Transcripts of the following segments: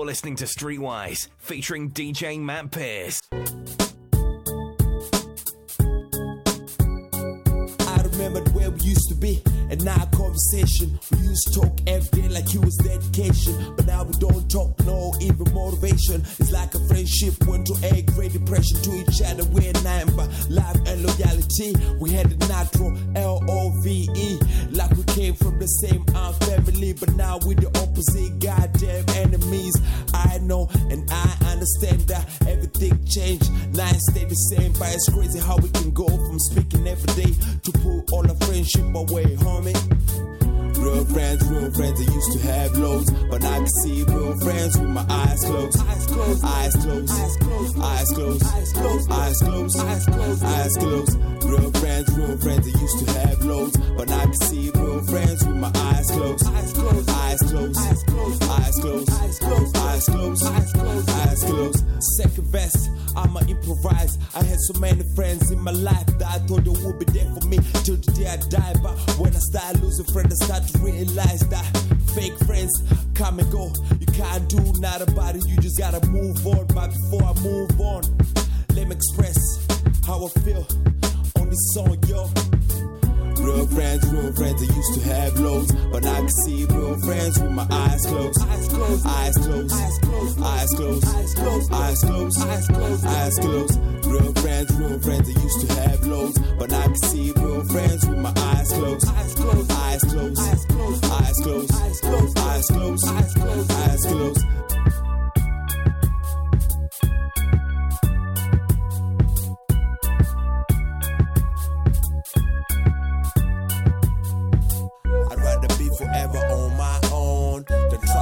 You're listening to Streetwise, featuring DJ Matt Pierce. I remembered we used to be, and now conversation. We used to talk every day like it was dedication, but now we don't talk, no even motivation. It's like a friendship went to a great depression to each other. We're nothing but love and loyalty. We had the natural L O V E, like we came from the same arm family, but now we're the opposite goddamn enemies. I know and I understand that everything changed, life stay the same, but it's crazy how we can go from speaking every day to put all our friendship away, homie. Real friends, real friends, I used to have loads, but I can see real friends with my eyes closed. Eyes closed, eyes closed, eyes closed, eyes closed, eyes closed, eyes closed, eyes closed, eyes closed. Real friends, real friends, I used to have loads, but I can see real friends with my eyes closed. Eyes closed, eyes closed, eyes closed, eyes closed, eyes closed, eyes closed, eyes closed, eyes closed. Second best, I'ma improvise. I had so many friends in my life that I thought they would be there for me till the day I die. But when I start losing friends, I start to realize that fake friends come and go. You can't do nothing about it. You just gotta move on. But before I move on, let me express how I feel this song, yo. Real friends, real friends, I used to have loads, but I can see real friends with my eyes closed. Eyes closed, eyes closed, eyes closed, eyes closed, eyes closed, eyes closed, eyes closed, eyes closed. Real friends, real friends, I used to have loads, but I can see real friends with my eyes closed. Eyes closed, eyes closed, eyes closed, eyes closed, eyes closed, eyes closed, eyes closed,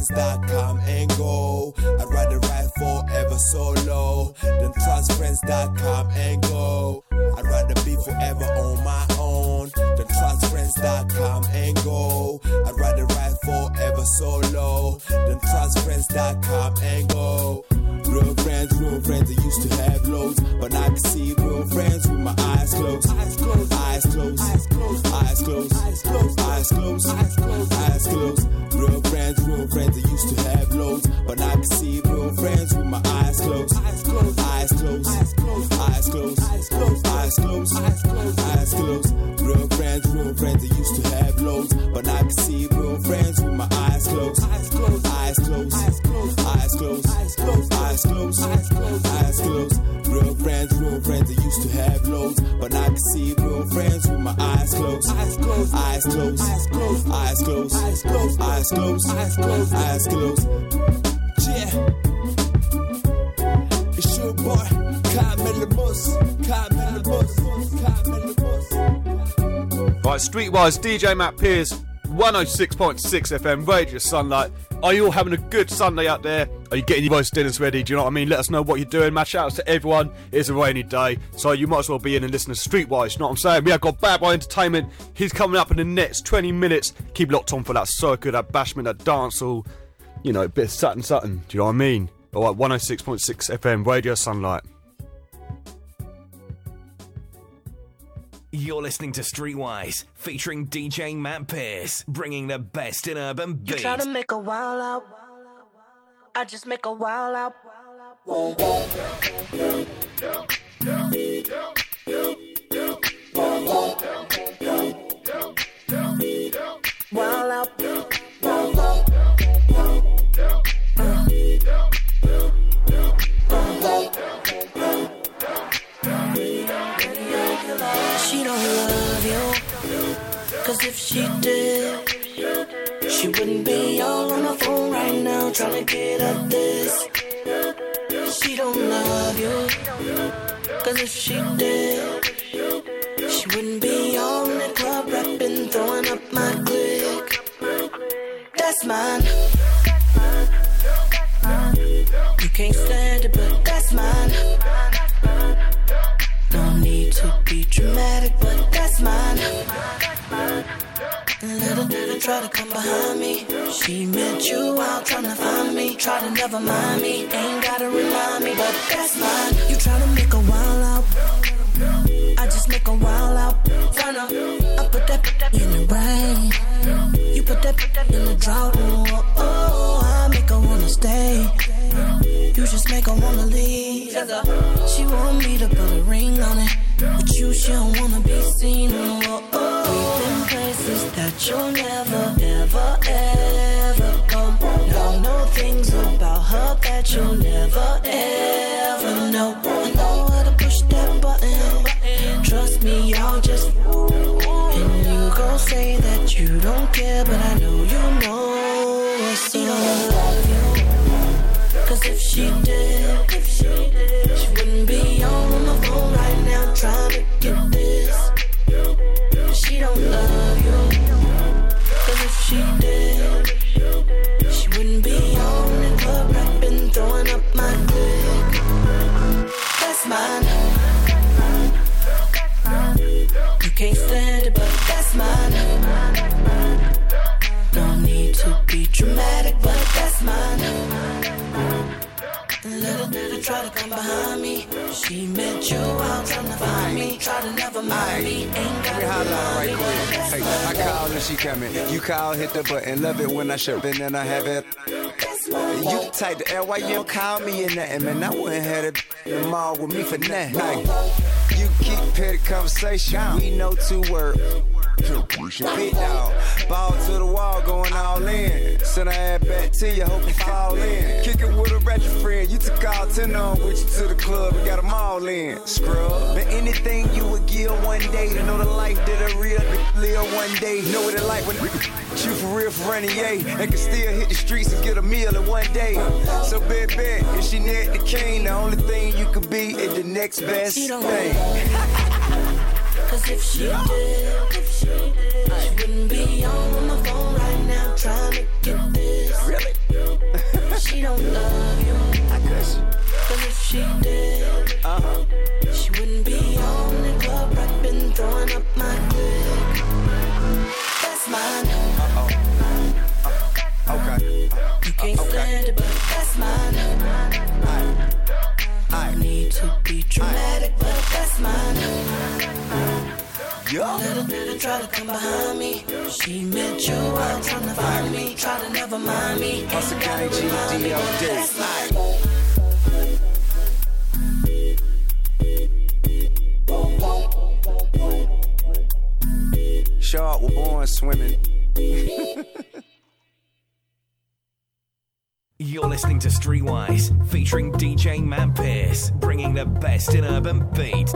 friends.com and go. I'd rather ride forever solo than trust friends.com and go. I'd rather be forever on my own than trust friends.com and go. I'd rather ride forever solo than trust friends.com and go. Real friends, real friends, I used to have loads, but I can see real friends with my eyes closed. Eyes closed, eyes closed, eyes closed, eyes closed, eyes closed, eyes closed, eyes closed, eyes closed. Real friends, real friends, I used to have loads, but I can see real friends with my eyes closed. Eyes closed, eyes closed, eyes closed, eyes closed, eyes closed, eyes closed, eyes closed, eyes closed. Real friends, real friends, I used to have loads, but I can see real friends with my. Eyes closed, eyes closed, eyes closed, eyes closed, eyes closed, eyes closed, eyes closed, eyes closed. Real friends, real friends, I used to have loads, but I can see real friends with my eyes closed. Eyes closed, eyes closed, eyes closed, eyes closed, eyes closed, eyes closed, eyes closed, eyes closed. Yeah. It's your boy, Carmel Mus, Carmel Mus, Carmel Mus. Right, Streetwise, DJ Matt Pierce, 106.6 FM, Radio Sunlight. Are you all having a good Sunday out there? Are you getting your roast dinners ready? Do you know what I mean? Let us know what you're doing. Match outs to everyone. It's a rainy day, so you might as well be in and listen to Streetwise. You know what I'm saying? We have got Bad Boy Entertainment. He's coming up in the next 20 minutes. Keep locked on for that circuit, that bashment, that dancehall. You know, bit of Sutton Sutton. Do you know what I mean? Alright, 106.6 FM, Radio Sunlight. You're listening to Streetwise, featuring DJ Matt Pierce, bringing the best in urban beats. You try to make a wild out. I just make a wild out. Cause if she did, she wouldn't be all on the phone right now trying to get up this. She don't love you. Cause if she did, she wouldn't be all in the club rapping, throwing up my click. That's mine. You can't stand it, but that's mine. No need to be dramatic, but that's mine. Little did I try to come behind me. She met you out trying to find me. Try to never mind me. Ain't gotta remind me, but that's mine. You try to make a while out. I just make a while out. Tryna, I put that, in the rain. You put that, put that in the drought. Oh, oh, I make her wanna stay. You just make her wanna leave. She want me to put a ring on it. But you, she don't wanna be seen. Oh, oh. Been places that you'll never, ever, ever go. Now know things about her that you'll never, ever know. I know how to push that button. Trust me, I'll just. And you gon' say that you don't care, but I know you know. So she love you. Cause if she did, if she wouldn't be on the phone right now trying to get this. Don't love you. Cause if she did, she wouldn't be on the club rapping, throwing up my dick. That's mine. You can't stand it, but that's mine. No need to be dramatic, but that's mine. Little did I try to come behind me. She met you out trying to find me. Try to never mind me. Ain't got Let me holler at her right quick. Hey, I call and she coming. You call, hit the button. Love it when I show and then I have it. You the type to why you don't call me or nothing, man? I wouldn't have it the mall with me for nothing. Like, you keep petty conversation. We know two words. Big dog, ball to the wall, going all in. Send her ass back to you, hope you fall in. Kick it with a ratchet friend. You took all 10 on with you to the club we got them all in. Scrub. But anything you would give one day to know the life that a real live one day. Know what it like when you for real for running, yay. And can still hit the streets and get a meal in one day. So, bet, bet, if she net the king, the only thing you could be is the next best She don't thing. Cause if she did, if she did, she wouldn't be on the phone right now trying to get this. Really? She don't love you. I guess. Cause if she did, She met you out trying to find me. Try to never mind me. Hustle Ain't gotta gang, remind me, GD all but day. That's mine. Shark were born swimming. You're listening to Streetwise, featuring DJ Matt Pierce, bringing the best in urban beat.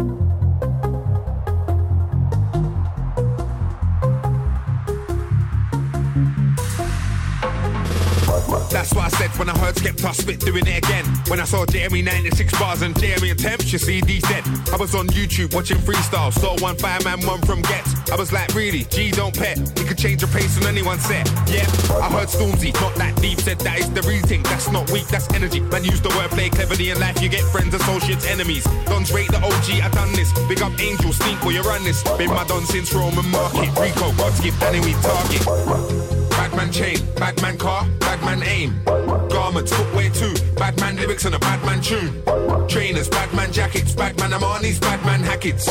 That's what I said when I heard Skepta spit doing it again. When I saw Jeremy 96 bars and Jeremy attempts, your CD said. I was on YouTube watching freestyle, saw one fireman, one from Gets. I was like, really, G don't pet. He could change the pace on anyone's set. Yeah, I heard Stormzy, not that deep, said that is the reading. That's not weak, that's energy. Man, use the wordplay cleverly in life, you get friends, associates, enemies. Dons rate the OG, I done this. Big up Angel, sneak where you run this. Been my don since Roman Market. Rico, God's gift, Danny, we target. Badman chain, badman car, badman aim. Garments, footwear too. Badman lyrics and a badman tune. Trainers, badman jackets, badman Armani's, badman Hackett's.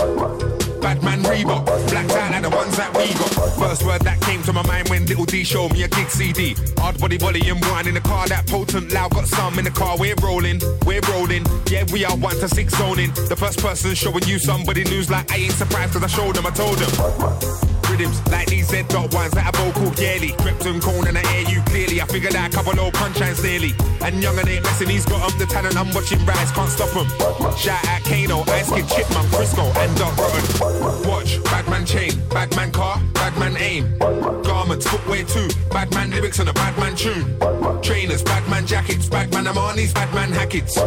Badman Reebok, blacked out like the ones that we got. First word that came to my mind when Little D showed me a gig CD. Hard body volume one in the car, that potent loud. Got some in the car, we're rolling, we're rolling. Yeah, we are one to six zoning. The first person showing you somebody news like I ain't surprised cause I showed them, I told them rhythms like these Z dot ones that are vocal yearly. Krypton cone and I hear you clearly. I figured out a couple old punchlines nearly. And young and ain't messing, he's got up the talent. I'm watching rise, can't stop him. Shout out Kano, Ice Kid, Chipmunk, Frisco, and Doc Rotten. Watch, Badman chain, Badman car, Badman aim. Garments, footwear too, Badman lyrics and a Badman tune. Trainers, Badman jackets, Badman Armani's, Badman Hackett's.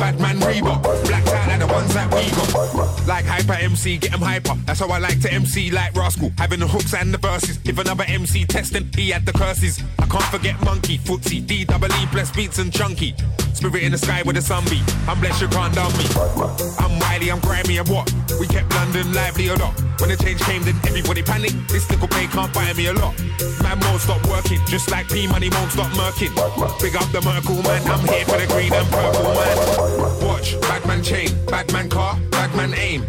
Badman Reebok, blacked out like the ones that we got. Like hyper MC, get 'em hyper. That's how I like to MC like Rascal. Having the hooks and the verses. If another MC testing, he had the curses. I can't forget Monkey, Footsie, D double E, bless beats and chunky. Spirit in the sky with the sun beat. I'm blessed you can't down me. I'm Wiley, I'm grimy and what? We kept London lively a lot. When the change came, then everybody panicked. This little pay can't buy me a lot. Man won't stop working, just like P Money won't stop murking. Big up the Merkle man, I'm here for the green and purple man. Watch bad man chain, bad man car, bad man aim.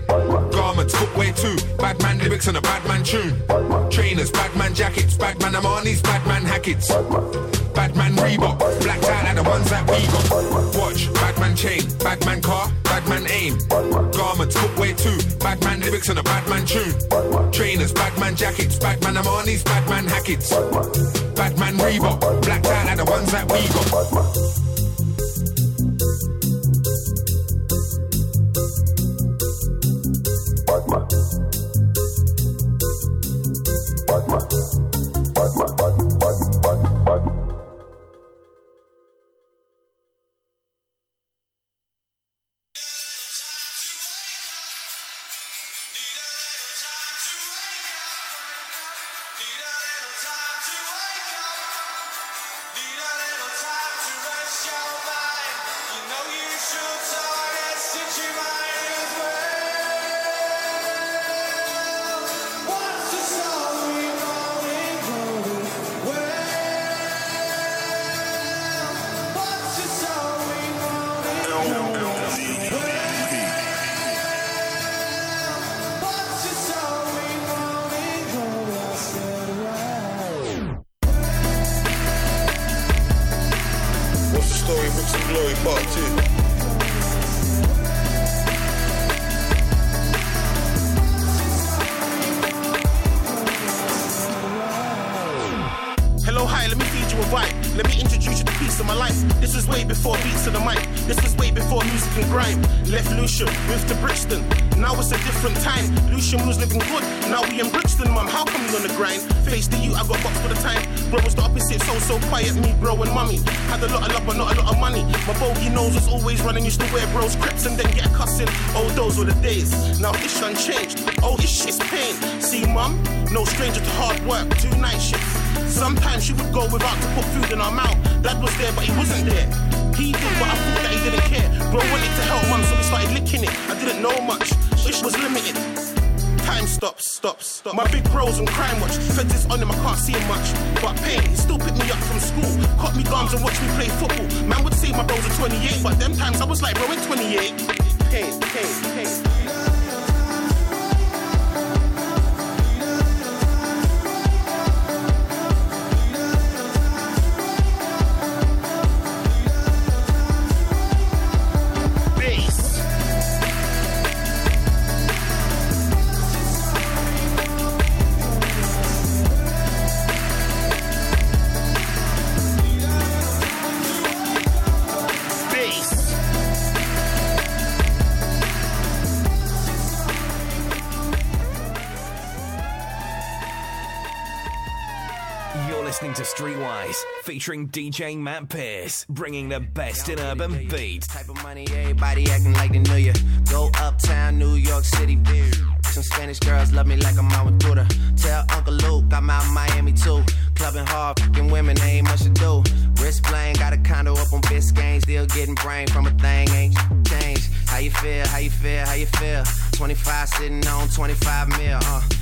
Garments, footwear too, bad man lyrics and a bad man tune. Trainers, bad man jackets, bad man Armani's, bad man Hackett's. Man Reebok, black tie like the ones that we got. Watch, bad man chain, bad man car, bad man aim. Garments, footwear too, bad man lyrics and a bad man tune. Trainers, bad man jackets, bad man Armani's, bad man Hackett's. Man Reebok, black tie like the ones that we got. Batman. Batman. Batman. Batman. The to wear bros crips and then get a cussing. Oh, those were the days. Now ish unchanged. Oh, this shit's pain. See, mum, no stranger to hard work. Two night shifts. Sometimes she would go without to put food in our mouth. Dad was there, but he wasn't there. He did, but I thought that he didn't care. Bro wanted to help mum, so we started licking it. I didn't know much. Ish was limited. Time stops, stops, stop. My big bros on Crime Watch. Feds on him, I can't see him much. But pain, he still picked me up from school. Caught me guns and watched me play football. Man would say my bros are 28, but them was like, bro, it's 20. Featuring DJ Matt Pierce, bringing the best in urban beats. Type of money, everybody acting like they knew you. Go uptown, New York City, beer. Some Spanish girls love me like I'm out with Twitter. Tell Uncle Luke I'm out in Miami too. Clubbing hard, fucking women, they ain't much to do. Wrist playing, got a condo up on Biscayne, still getting brain from a thing, ain't changed. How you feel? How you feel? How you feel? 25 sitting on 25 mil, uh.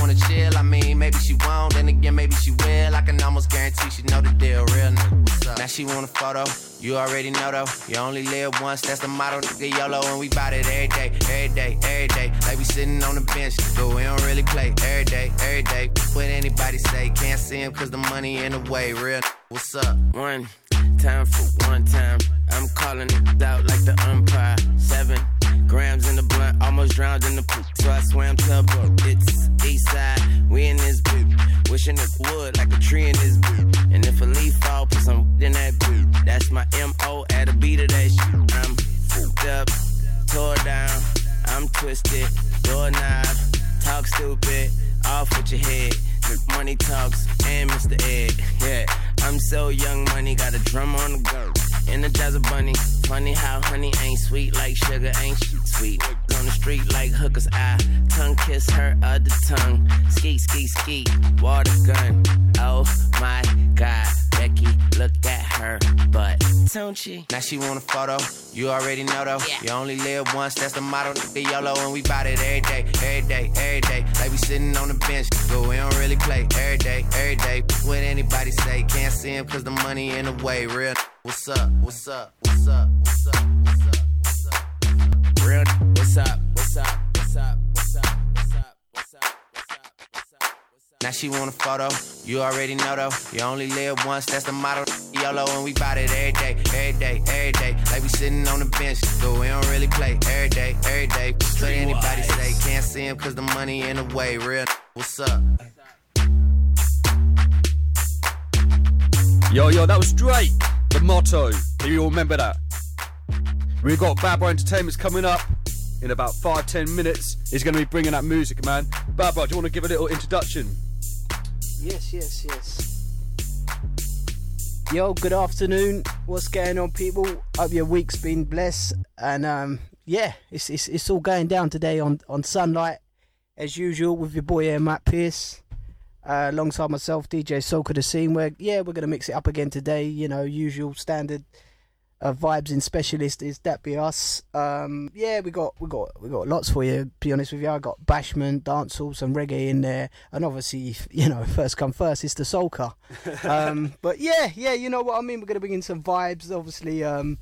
wanna chill. I mean, maybe she won't, then again, maybe she will. I can almost guarantee she know the deal. Real nigga, what's up? Now she want a photo. You already know though. You only live once. That's the motto. Nigga YOLO, and we bout it every day, every day, every day. Like we sitting on the bench, but we don't really play every day, every day. What anybody say? Can't see him cause the money in the way. Real. What's up? One time for one time. I'm calling it out like the umpire. Seven grams in the blunt, almost drowned in the poop. So I swam to a boat. It's east side, we in this boot. Wishing it would like a tree in this boot. And if a leaf fall, put some in that boot. That's my MO at a beat of that shit. I'm fucked up, tore down. I'm twisted, doorknob, talk stupid, off with your head. Money talks and Mr. Ed, yeah. I'm so young, money got a drum on the go. Energize a bunny. Funny how honey ain't sweet like sugar ain't she sweet. on the street like hookers. I tongue kiss her other tongue. Ski, ski, ski, water gun. Oh my god, Becky, look at her butt. Don't she? Now she want a photo. You already know though. Yeah. You only live once, that's the motto. The YOLO, and we bout it every day, every day, every day. Like we sitting on the bench, but we don't really play every day, every day. What anybody say? Can't see him cause the money in the way. Real. What's up? What's up? What's up? What's up? What's up? What's up? Real. What's up? Now she want a photo. You already know though. You only live once. That's the motto. YOLO and we bout it every day, every day, every day. Like we sitting on the bench, but we don't really play every day, every day. But anybody say can't see him cause the money in the way. Real. What's up? Yo, yo, that was Drake. The motto. Do you all remember that? We've got Bad Boy Entertainment's coming up in about five, ten minutes. He's going to be bringing that music, man. Bad Boy, do you want to give a little introduction? Yes, yes, yes. Yo, good afternoon. What's going on, people? Hope your week's been blessed. And um, yeah, it's, it's it's all going down today on on Sunlight, as usual, with your boy here, Matt Pierce, uh, alongside myself, DJ Soca the Scene. Where yeah, we're gonna mix it up again today. You know, usual standard uh, vibes in specialist is that be us. Um, yeah, we got we got we got lots for you. Be honest with you, I got bashment, dancehall, some reggae in there, and obviously, you know, first come first is the soca. um, but yeah, yeah, you know what I mean. We're gonna bring in some vibes, obviously. Um,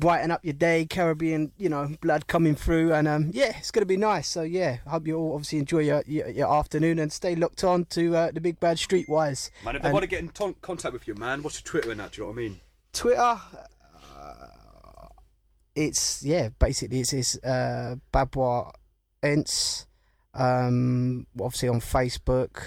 brighten up your day, Caribbean, you know, blood coming through, and um, yeah, it's gonna be nice. So yeah, I hope you all obviously enjoy your your, your afternoon and stay locked on to uh, the Big Bad Streetwise. Man, if they And- want to get in ton- contact with you, man, what's your Twitter and that? Do you know what I mean? Twitter. It's yeah, basically it's it's uh, Babwah Ents. Um, obviously on Facebook,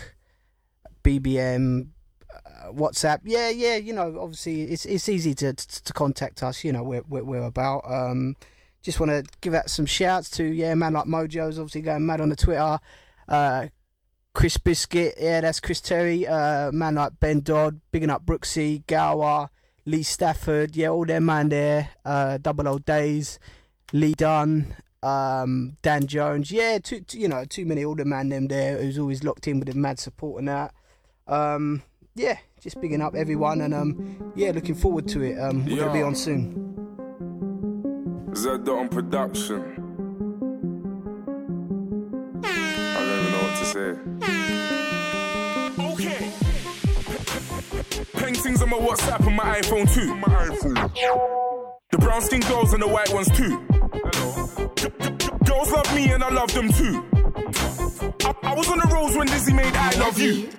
BBM, uh, WhatsApp. Yeah, yeah. You know, obviously it's it's easy to to, to contact us. You know, we're we're, we're about. Um, just want to give out some shouts to yeah, man like Mojo's obviously going mad on the Twitter. Uh, Chris Biscuit, yeah, that's Chris Terry. Uh, man like Ben Dodd, bigging up Brooksy, Gower, Lee Stafford, yeah, all them man there. Uh, Double Old Days, Lee Dunn, um, Dan Jones, yeah, too, too, you know, too many older man them there who's always locked in with the mad support and that. Um, yeah, just bigging up everyone and um, yeah, looking forward to it. Um, we're gonna be on soon. Z on production. I don't even know what to say. Paintings on my WhatsApp and my iPhone too. My iPhone. The brown skin girls and the white ones too. Hello. Girls love me and I love them too. I, I was on the roads when Dizzee made I love you.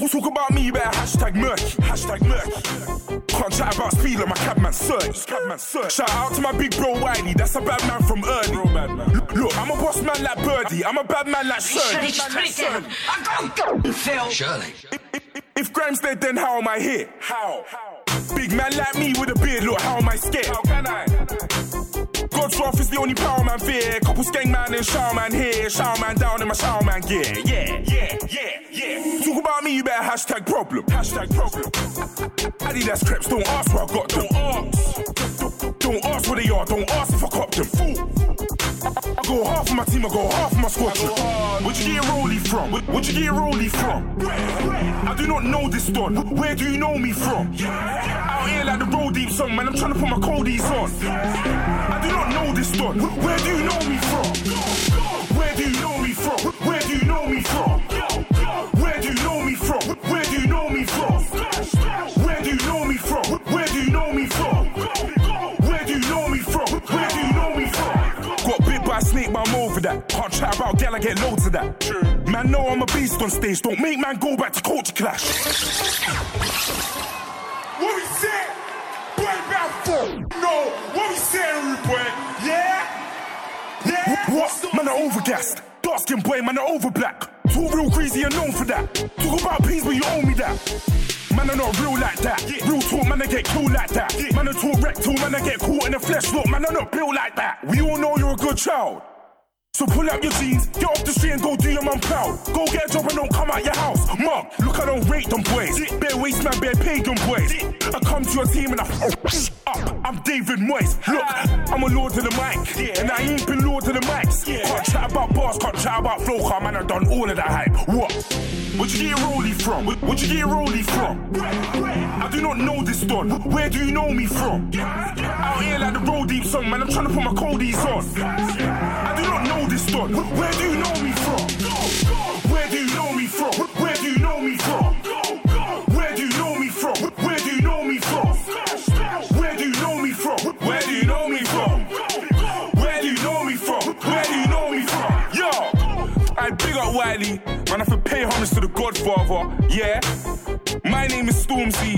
We'll talk about me, you better hashtag murky. Hashtag murky. Can't chat about speed like my cabman search. Cabman search. Shout out to my big bro Wiley, that's a bad man from early. Real bad man. Look, look, I'm a boss man like Birdie, I'm a bad man like Shirley. Shirley. If Grimes dead, then how am I here? How? Big man like me with a beard, look, how am I scared? How can I? God's wrath is the only power man fear. Couple skeng man and shower man here. Shower man down in my shower man gear. Yeah, yeah, yeah, yeah. Talk about me, you better hashtag problem. Hashtag problem. Adidas crepes, don't ask where I got them. Don't ask. Don't, don't ask where they are, don't ask if I cop them. Fool. I go half of my team, I go half my squad. Where'd you get Rolly from? Where- Where'd you get Rolly from? I do not know this don. Where do you know me from? Out here like the roll deep song, man. I'm trying to put my coldies on. I do not know this don. Where do you know me from? Where do you know me from? Where do you know me from? Where do you know me from? Where do you know me from? That. Can't chat about gal, I get loads of that. Man, know I'm a beast on stage. Don't make man go back to culture clash. What we say? Boy, back for? No. What we rude boy? Yeah? Yeah? What? Man, are overgassed. Dark skin boy, man, are over black. Too real crazy and known for that. Talk about peace, but you owe me that. Man, are not real like that. Real talk, man, I get killed like that. Man, I talk rectal, man, I get caught in the flesh. Look, man, I'm not built like that. We all know you're a good child. So pull up your jeans, get off the street and go do your mum proud. Go get a job and don't come out your house. Mom, look, I don't rate them boys. Bare waste man, bare pagan boys. I come to your team and I up. I'm David Moyes. Look, I'm a lord to the mic. And I ain't been lord to the mics. Can't chat about bars, can't chat about flow, car, man, I done all of that hype. What? Where'd you get Rolly from? Where- Where'd you get Rolly from? I do not know this don. Where do you know me from? Out here like the Roll Deep song, man. I'm trying to put my coldies on. I do not know Where do you know me from? Where do you know me from? Where do you know me from? Where do you know me from? Where do you know me from? Where do you know me from? Where do you know me from? Where do you know me from? Where do you know me from? Yo, I big up Wiley, man. I have to pay homage to the Godfather. Yeah, my name is Stormzy.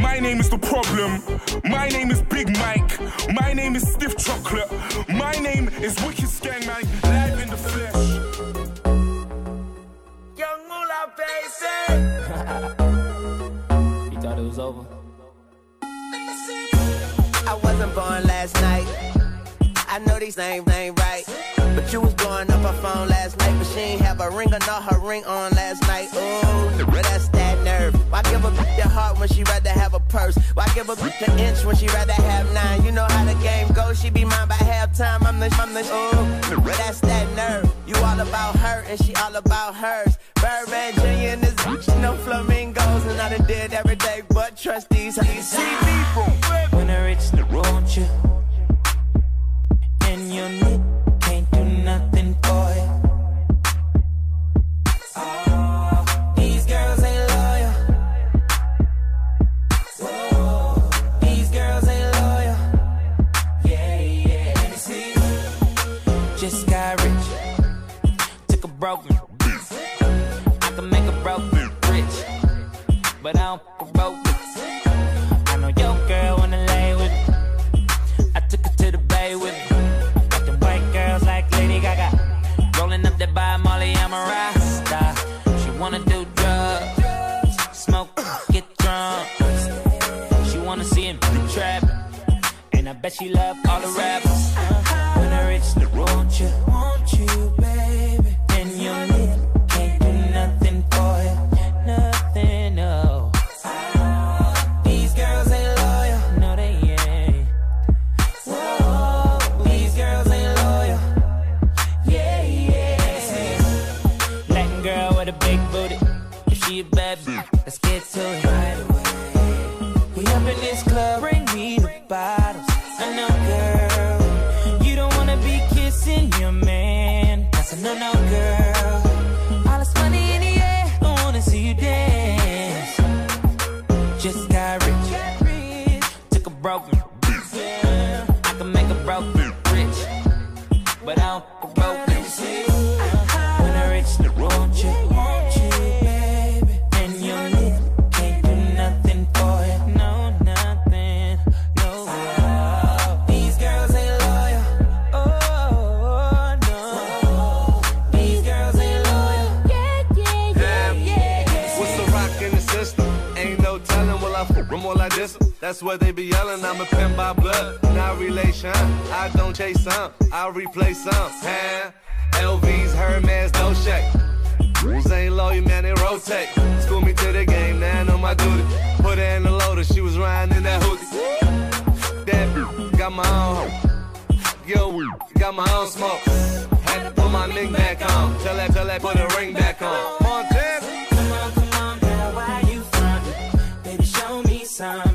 My name is the problem. My name is Big Mike. My name is Stiff Chocolate. My name is Wicked Skang Man. Live in the flesh. Young Moolah, baby. You thought it was over? I wasn't born last night. I know these names ain't right. But you was blowing up her phone last night, but she ain't have a ring or not her ring on last night. Ooh, but that's that nerve. Why give a bitch your heart when she rather have a purse? Why give a bitch an inch when she rather have nine? You know how the game goes. She be mine by halftime. I'm the, I'm the, ooh, but that's that nerve. You all about her and she all about hers. Birdman Jr. and this bitch, no flamingos, and I done did every day, but trust these. You see me from? When I reach the road, you and your but I don't fuck a broke. I know your girl wanna lay with me. I took her to the bay with me. Got them white girls like Lady Gaga. Rolling up that by Molly, I'm a rasta. She wanna do drugs, smoke, get drunk. She wanna see him in the trap. And I bet she love all the rappers. That's what they be yelling. I'm a pin by blood, not relation. I don't chase some, I replace some. Huh? LVs, Hermes, no shake. Rules ain't loyal, man, they rotate. School me to the game, now I know my duty. Put her in the loader, she was riding in that hoodie. That got my own. Yo, got my own smoke. Had to put my ring back on. Tell that, tell that, put a ring back on. Montana. Come on, come on, girl, why you frontin'? Baby, show me something.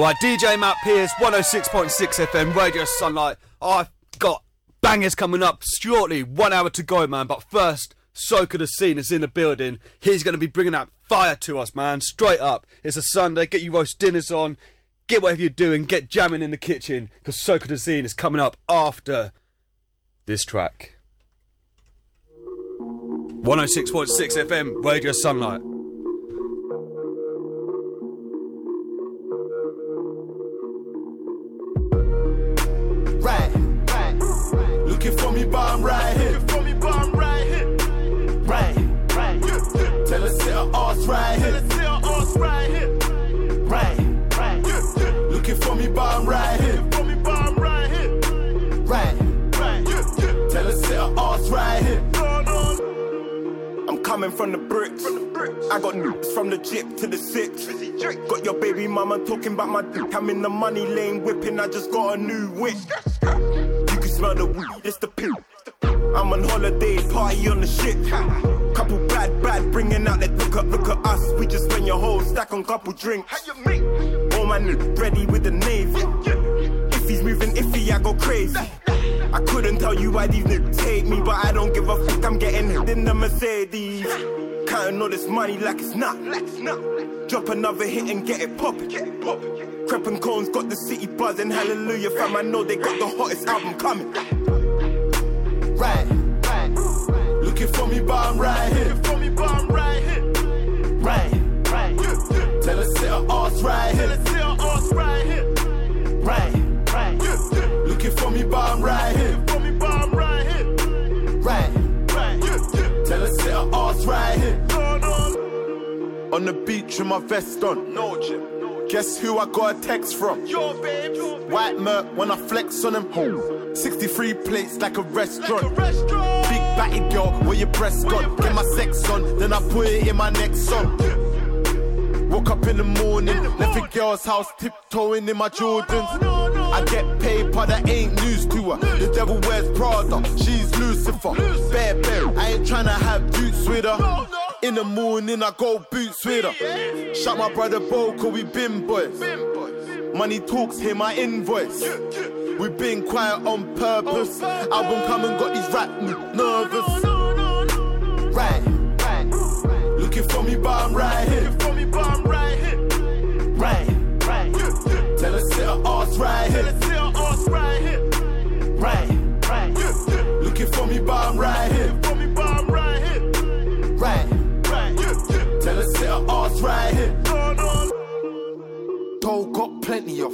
All right, DJ Matt Pierce, 106.6 FM, Radio Sunlight. I've got bangers coming up shortly. One hour to go, man. But first, Soca the Scene is in the building. He's going to be bringing that fire to us, man. Straight up. It's a Sunday. Get your roast dinners on. Get whatever you're doing. Get jamming in the kitchen. Because Soca the Scene is coming up after this track. 106.6 FM, Radio Sunlight. From the bricks. I got nukes from the jip to the six. Got your baby mama talking about my dick. I'm in the money lane whipping. I just got a new whip. You can smell the weed, it's the pill. I'm on holiday, party on the ship. Couple bad, bad, bringing out that look up, look at us. We just spend your whole stack on couple drinks. All my niggas ready with the navy. He's moving iffy, I go crazy. I couldn't tell you why these niggas hate me, but I don't give a fuck. I'm getting hit in the Mercedes. Counting all this money like it's not. Drop another hit and get it poppin'. Crep and cones got the city buzzing. Hallelujah, fam. I know they got the hottest album coming. Right, right. Looking for me, but I'm right here. Looking for me, but I'm right here. Right, right. Tell sit her ass right here. Tell her sit her ass right here. Right, for me, but I'm right here. For me, but I'm right here. Right, right. Tell her sit her ass right here. On the beach with my vest on. No. Guess who I got a text from? Your. White Merc when I flex on them. 63 plates like a restaurant. Big batty girl, where your breasts gone? Get my sex on, then I put it in my next song. Woke up in the morning, left a girl's house tiptoeing in my Jordans. I get paper that ain't news to her. The devil wears Prada, she's Lucifer. Bear bear, I ain't tryna have boots with her. In the morning, I go boots with her. Shut my brother Bo, cause we been boys. Money talks, hear my invoice. We been quiet on purpose. Album come and got these rap nervous. Right, right. Looking for me, but I'm right here. Right, right. Tell her sit her ass right here. Tell her sit her ass right here. Right, right. Looking for me, but I'm right here. Looking for me, but I'm right here. Right, right. Tell her sit her ass right here. Dough got plenty of.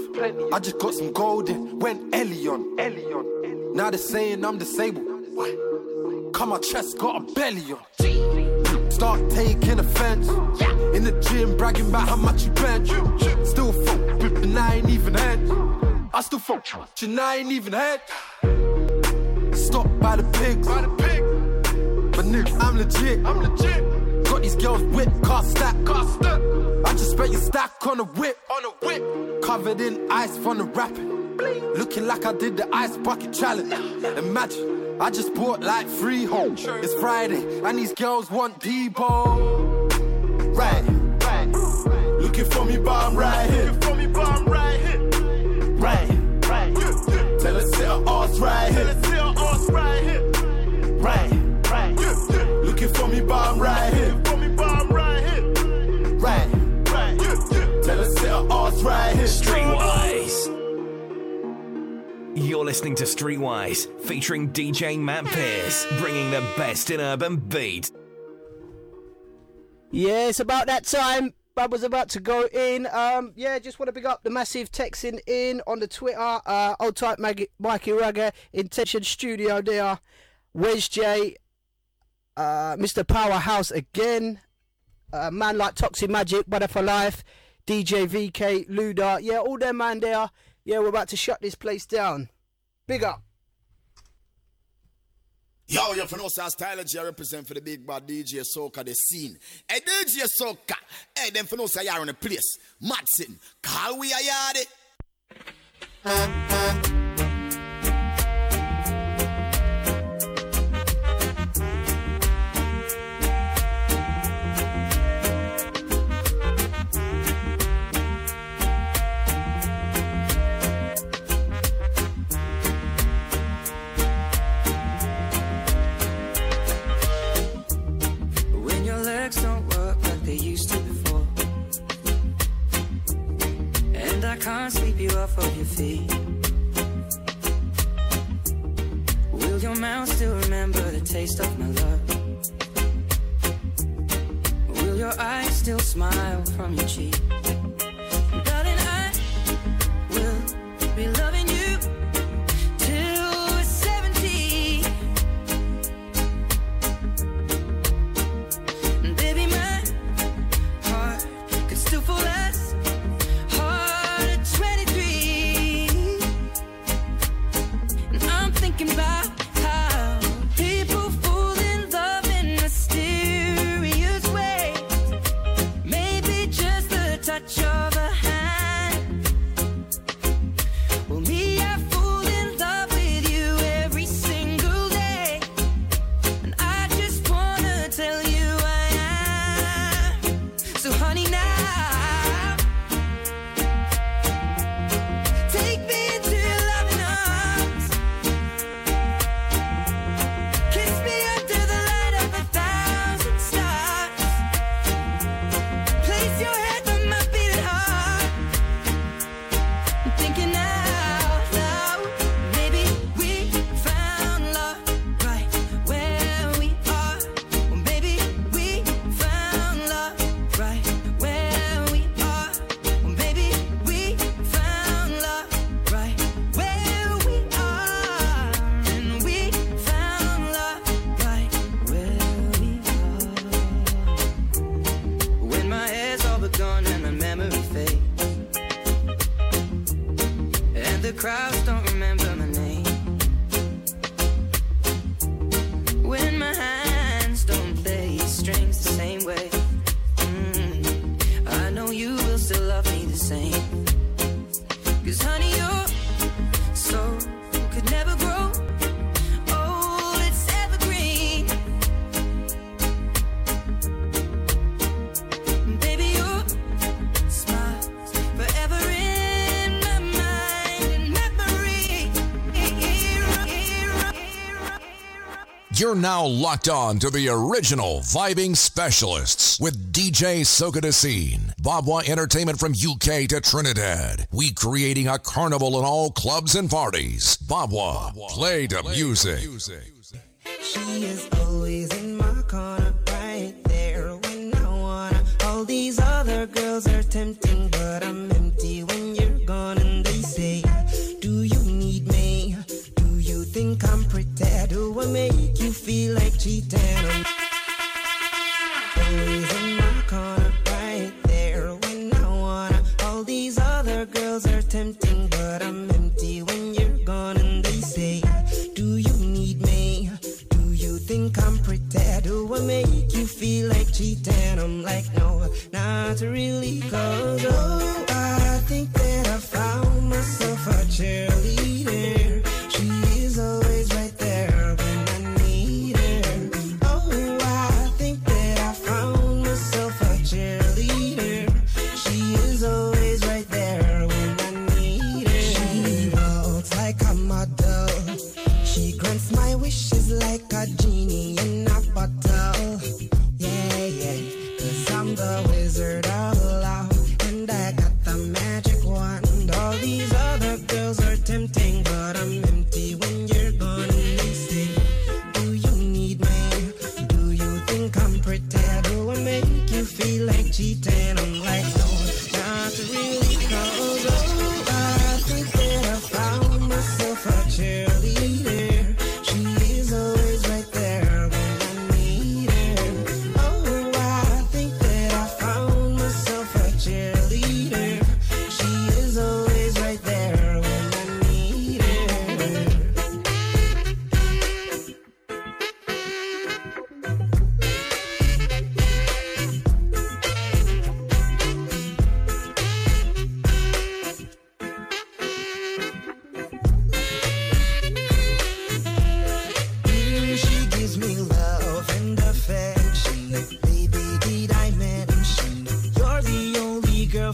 I just got some gold in. Went Elion. Elion. Now they're saying I'm disabled. Come my chest got a belly on. Start taking offense. In the gym bragging about how much you bench. Still fuck with and I ain't even head. I still fuck and I ain't even head. Stop by the pigs. But nigga, I'm legit. I'm legit. Got these girls whip, car stack, car stack. I just spent your stack on a whip, on a whip. Covered in ice from the rapping. Looking like I did the ice bucket challenge. Imagine, I just bought like three homes. It's Friday, and these girls want Debo. Right, right. Looking for me, but I'm right here. Looking for me, but I'm right here. Right, right. Tell her sit her ass right here. Tell her sit her ass right here. Right, right. You're listening to Streetwise, featuring DJ Matt Pierce, bringing the best in urban beat. Yeah, it's about that time. Bub was about to go in. Um, yeah, just want to big up the massive texting in on the Twitter. Uh, old type Mag- Mikey Rugger, Intention Studio there. Wes J, uh, Mr. Powerhouse again. Uh, man like Toxic Magic, Butter for Life, DJ VK, Luda. Yeah, all them man there. Yeah, we're about to shut this place down. Big up. Yo, you for know say style I represent for the big bad DJ Soca the scene. Hey DJ Soca, hey them for know say you're on the place. Madsen, call we a yard. off of your feet? Will your mouth still remember the taste of my love? Will your eyes still smile from your cheek? Darling, I will be loving. now locked on to the original vibing specialists with DJ Soka Scene, Babwah Entertainment from UK to Trinidad. We creating a carnival in all clubs and parties. Babwah, play the music. She is always in my corner, right there when I wanna. All these other girls are tempting, but I'm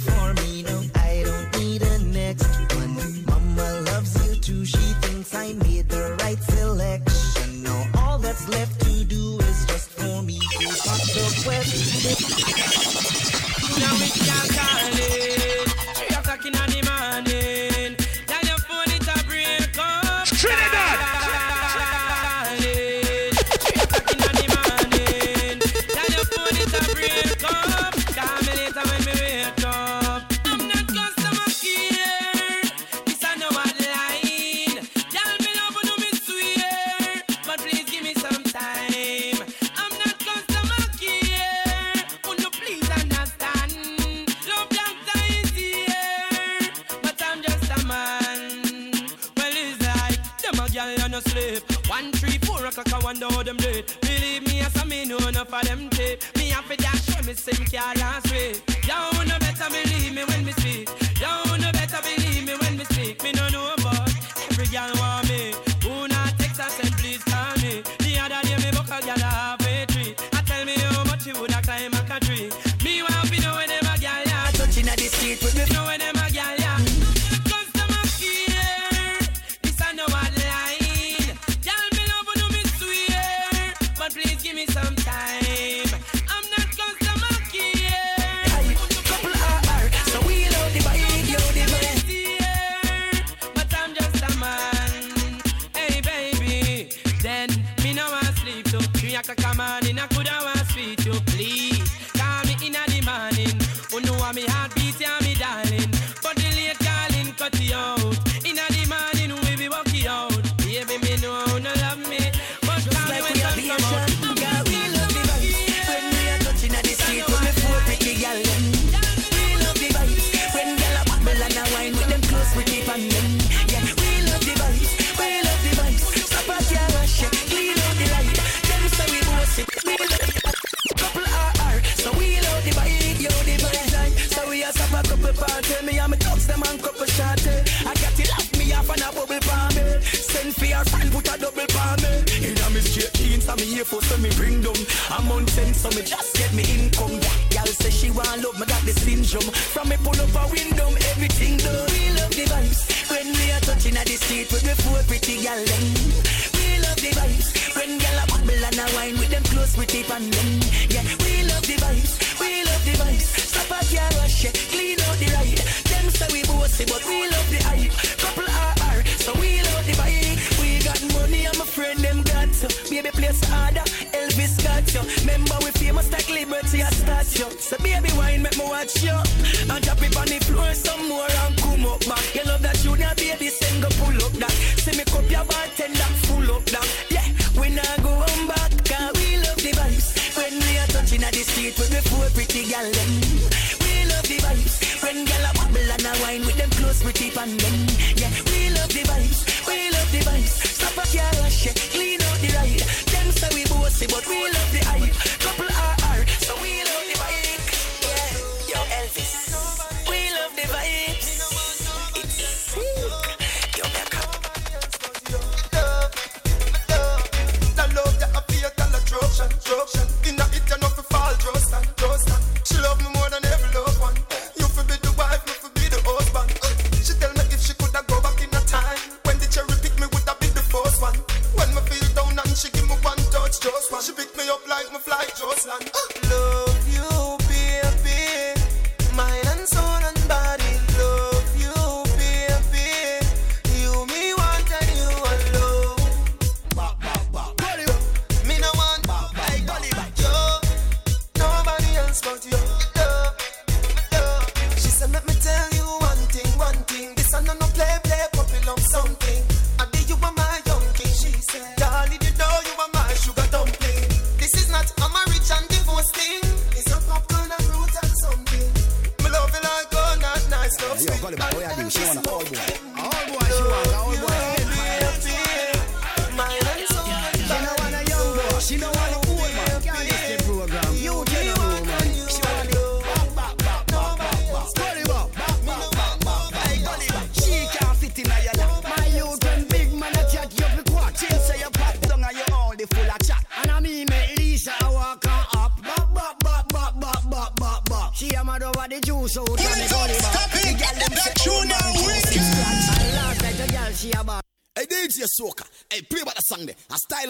for me.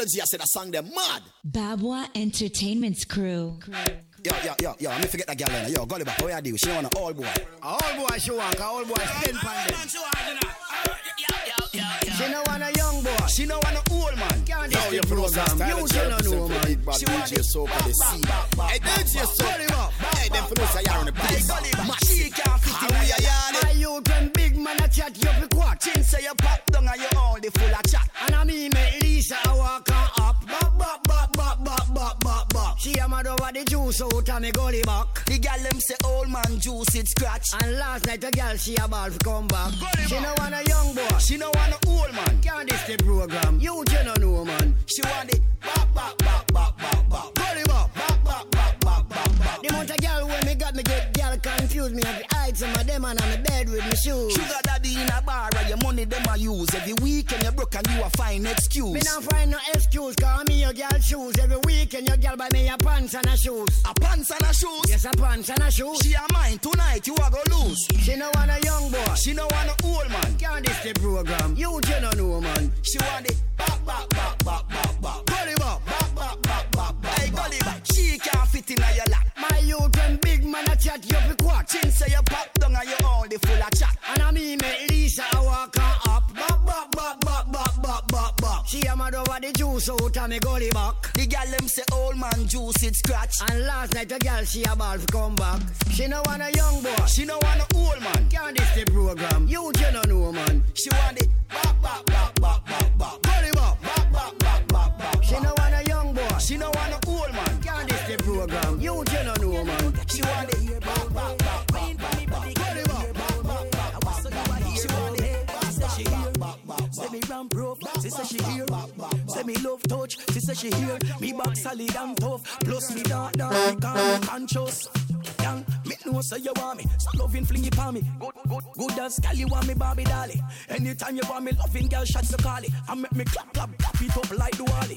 energy I said I sang them mad. Babwah Entertainment's crew. crew. Yo, yo, yo, yo, let me forget that girl. Yo, Gulliver, how you do? She want an old boy. Old boy she want, Old boy spend pan She no want a young boy. She don't want an old man. Can't now your program. You don't know, man. She want DJ Soap at the sea. Hey, DJ Soap. Hey, them for no say you're on the bike. Me gully back. The gal them say old man juice it scratch. And last night a gal she a ball for come back. She no want a young boy. She no want a old man. Can't this the program? You you no know man. She want it back back back back back back. Gully back back back back The of gal when me got me get gal confused me. Have to hide some of them and I'm in bed with me shoes. Sugar daddy in a bar and your money them a use. Every weekend you broke and you a fine excuse. Me not find no excuse, cause me your girl shoes. Every weekend your girl buy me a pants and a shoes. A pants and a shoes? Yes, a pants and a shoes. She a mine tonight, you a go lose. She no want a young boy. She no want a old man. Can't this the program? You you no know man. She want it back back back back back back. Gully back. Back back back back back. She can't fit in your lap. My youth when big man a chat you fi quack. Chin say you pop down and you only full of chat. And a me make Lisa a walk her up. Back back back back back back back back. She a mad over the juice out of me gully back. The gal them say old man juice it scratch. And last night a gal she a ball come back. She no want a young boy. She no want a old man. Can't this the program? You you no know man. She want it back back back back back back. Gully back. Back back She no want a old man. Can't this the program? You you no know man. She want it back back back back back back. Gully back. Say me ram proof, she say she here. Say me love touch, she say she here. Me back solid and tough, plus me dark dark, me calm conscious. Young, me know say you want me, so loving fling it me. Good, good, good as gal you want me Barbie dolly. Anytime you want me loving girl, shots the call it. I make me clap clap clap it up like the wally.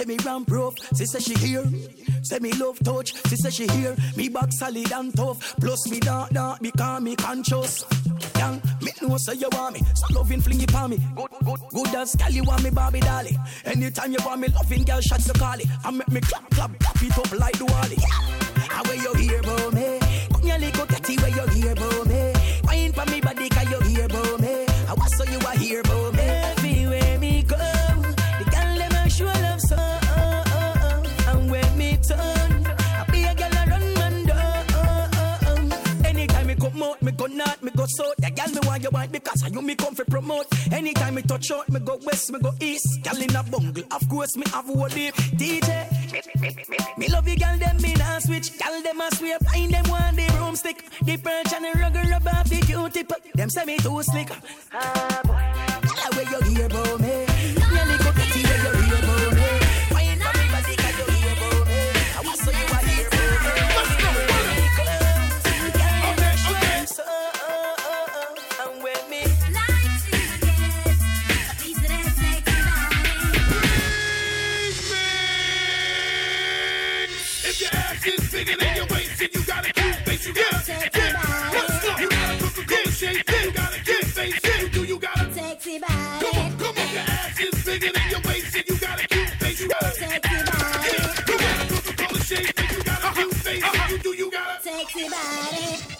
Say me ram proof, she say she here. Say me love touch, she say she here. Me back solid and tough, plus me dark dark because me conscious. Young, me know say you want me, so loving fling it me. Good, good, good as gal you want me Barbie dolly. Anytime you want me loving girl, shots the call it. I make me clap clap clap it up like the wally. How where you here, bro me? Come here, little catty, where you here, bro me? Wine for me body, cause you here, bro me? I was so you are here, bro me? Out, me go go south. The girl me want you want because I you me come for promote. Anytime me touch out, me go west, me go east. Girl in a bungle, of course me have one deep. DJ, me, love you, girl them me nah switch. Girl them a swear blind, them want the broomstick, the perch and the rubber rub off the Q-tip. Them say me too slick. Ah boy, girl where you here, bro me? You little kitty where you Sexy body.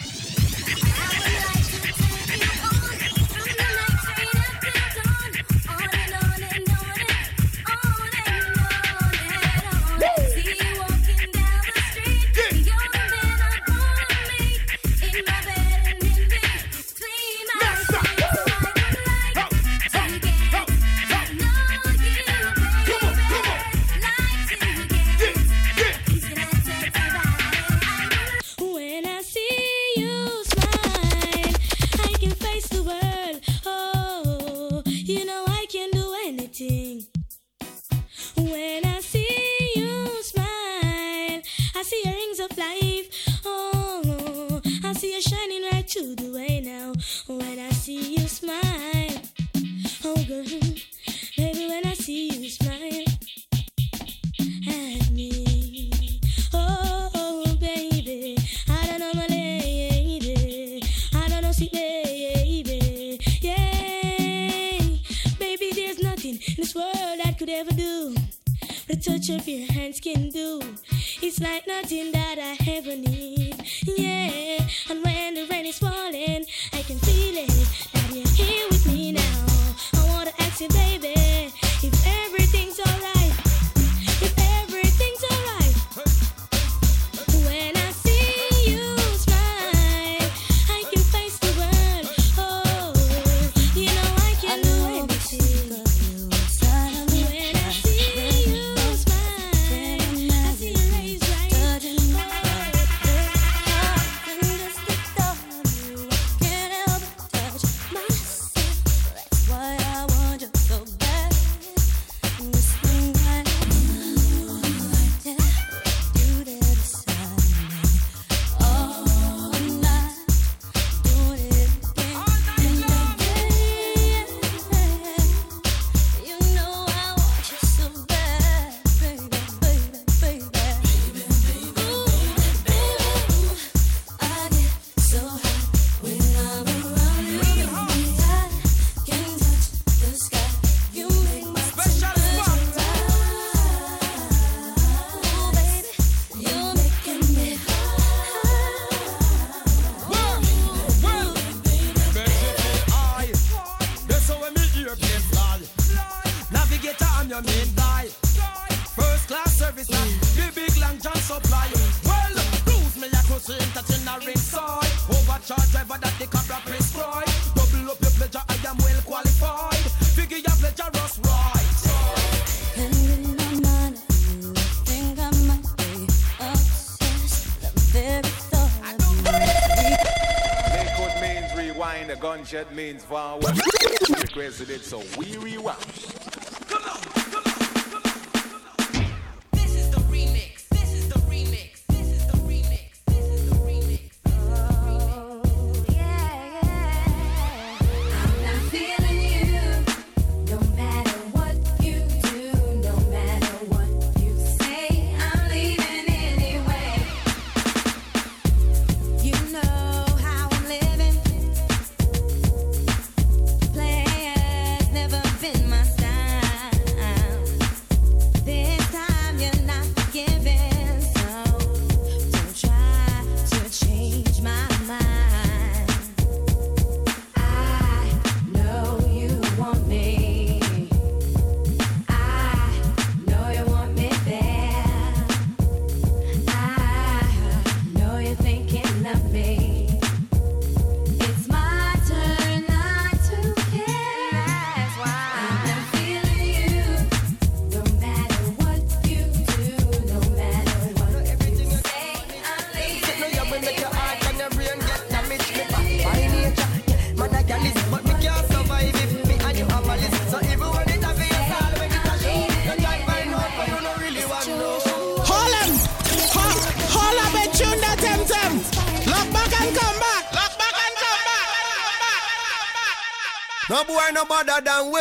when I see you smile. Oh, girl, baby, when I see you smile at me. Oh, baby, I don't know my lady. I don't know, see, baby. Yeah, baby, there's nothing in this world I could ever do. The touch of your hands can do. It's like nothing that I ever need. Yeah, and when the rain is gunshot means forward. Requested it, so we rewind. No boy no better than we.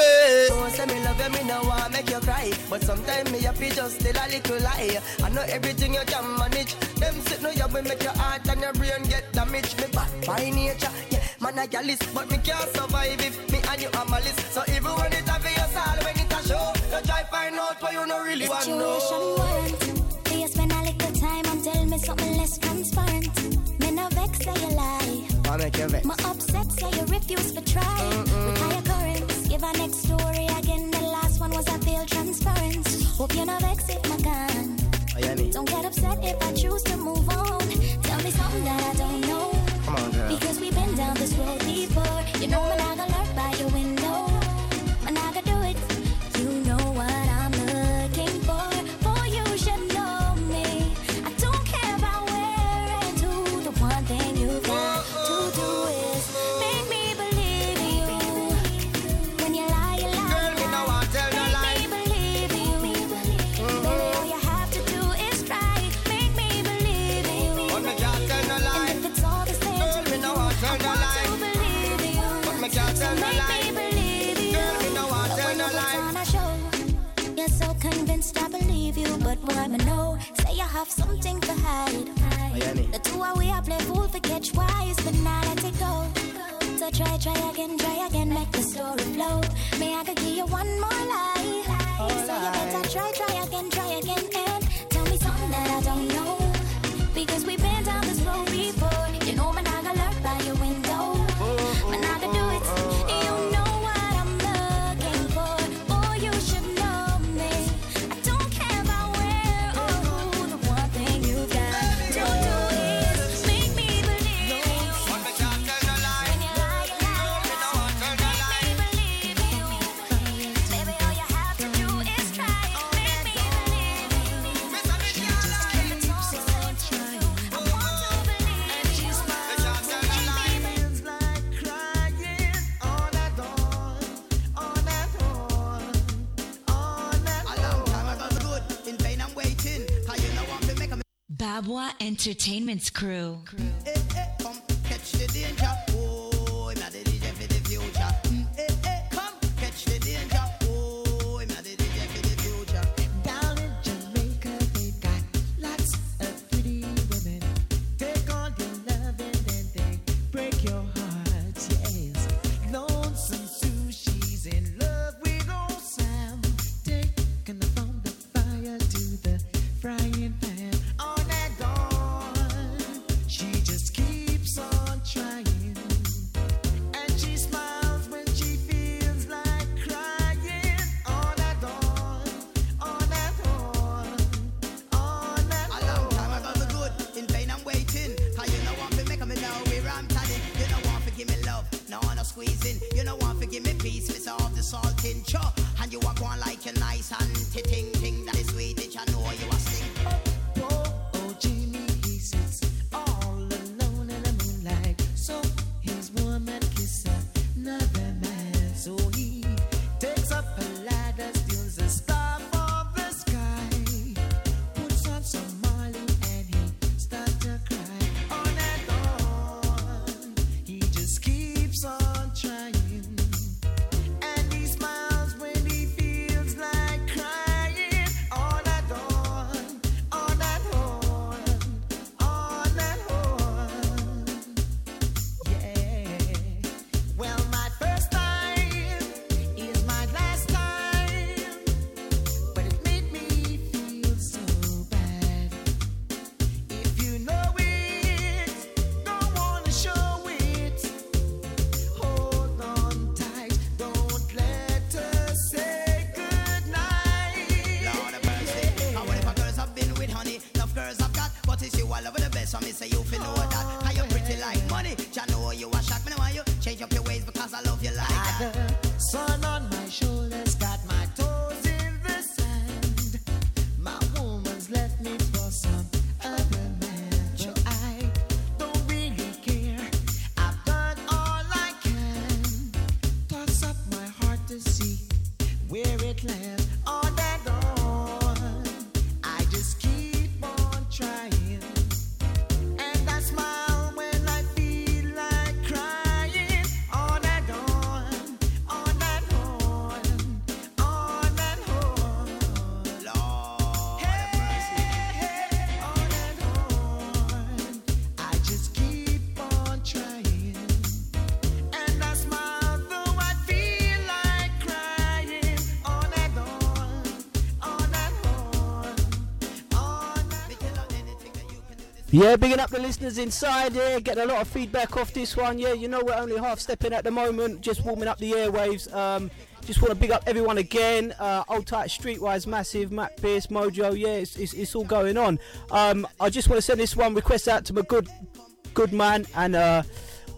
Oh, say me love you, me no want make you cry. But sometimes me happy just tell a little lie. I know everything you can manage. Them sit no you will make your heart and your brain get damaged. Me bad by nature, yeah, man I got list, but me can't survive if me and you are my list. So even when it have your style, when it a show, you try find out what you no really want to Situation know. warrant. Do you spend a little time and tell me something less transparent? Me no vex say you lie. I make you vex. My upset say you refuse to try. With higher currents, give a next story again. The last one was a failed transference. Hope you no vex if my gun. Don't get upset if I choose to move on. Tell me something that I don't know. Come on, girl. Because we've been down this road before. You know when I go lurk by your window. have something to hide. The two are we are play fool for catch wise, but now let it go. So try, try again, try again, make the story flow. May I could give you one more lie. So you better try, try again, try again, and tell me something that I don't know. Because we've been down. Abwa Entertainment's crew. crew. Yeah, bigging up the listeners inside here, yeah, getting a lot of feedback off this one. Yeah, you know we're only half stepping at the moment, just warming up the airwaves. Um, just want to big up everyone again. Uh, old tight streetwise, massive Matt Pierce, Mojo. Yeah, it's, it's, it's all going on. Um, I just want to send this one request out to my good good man and uh,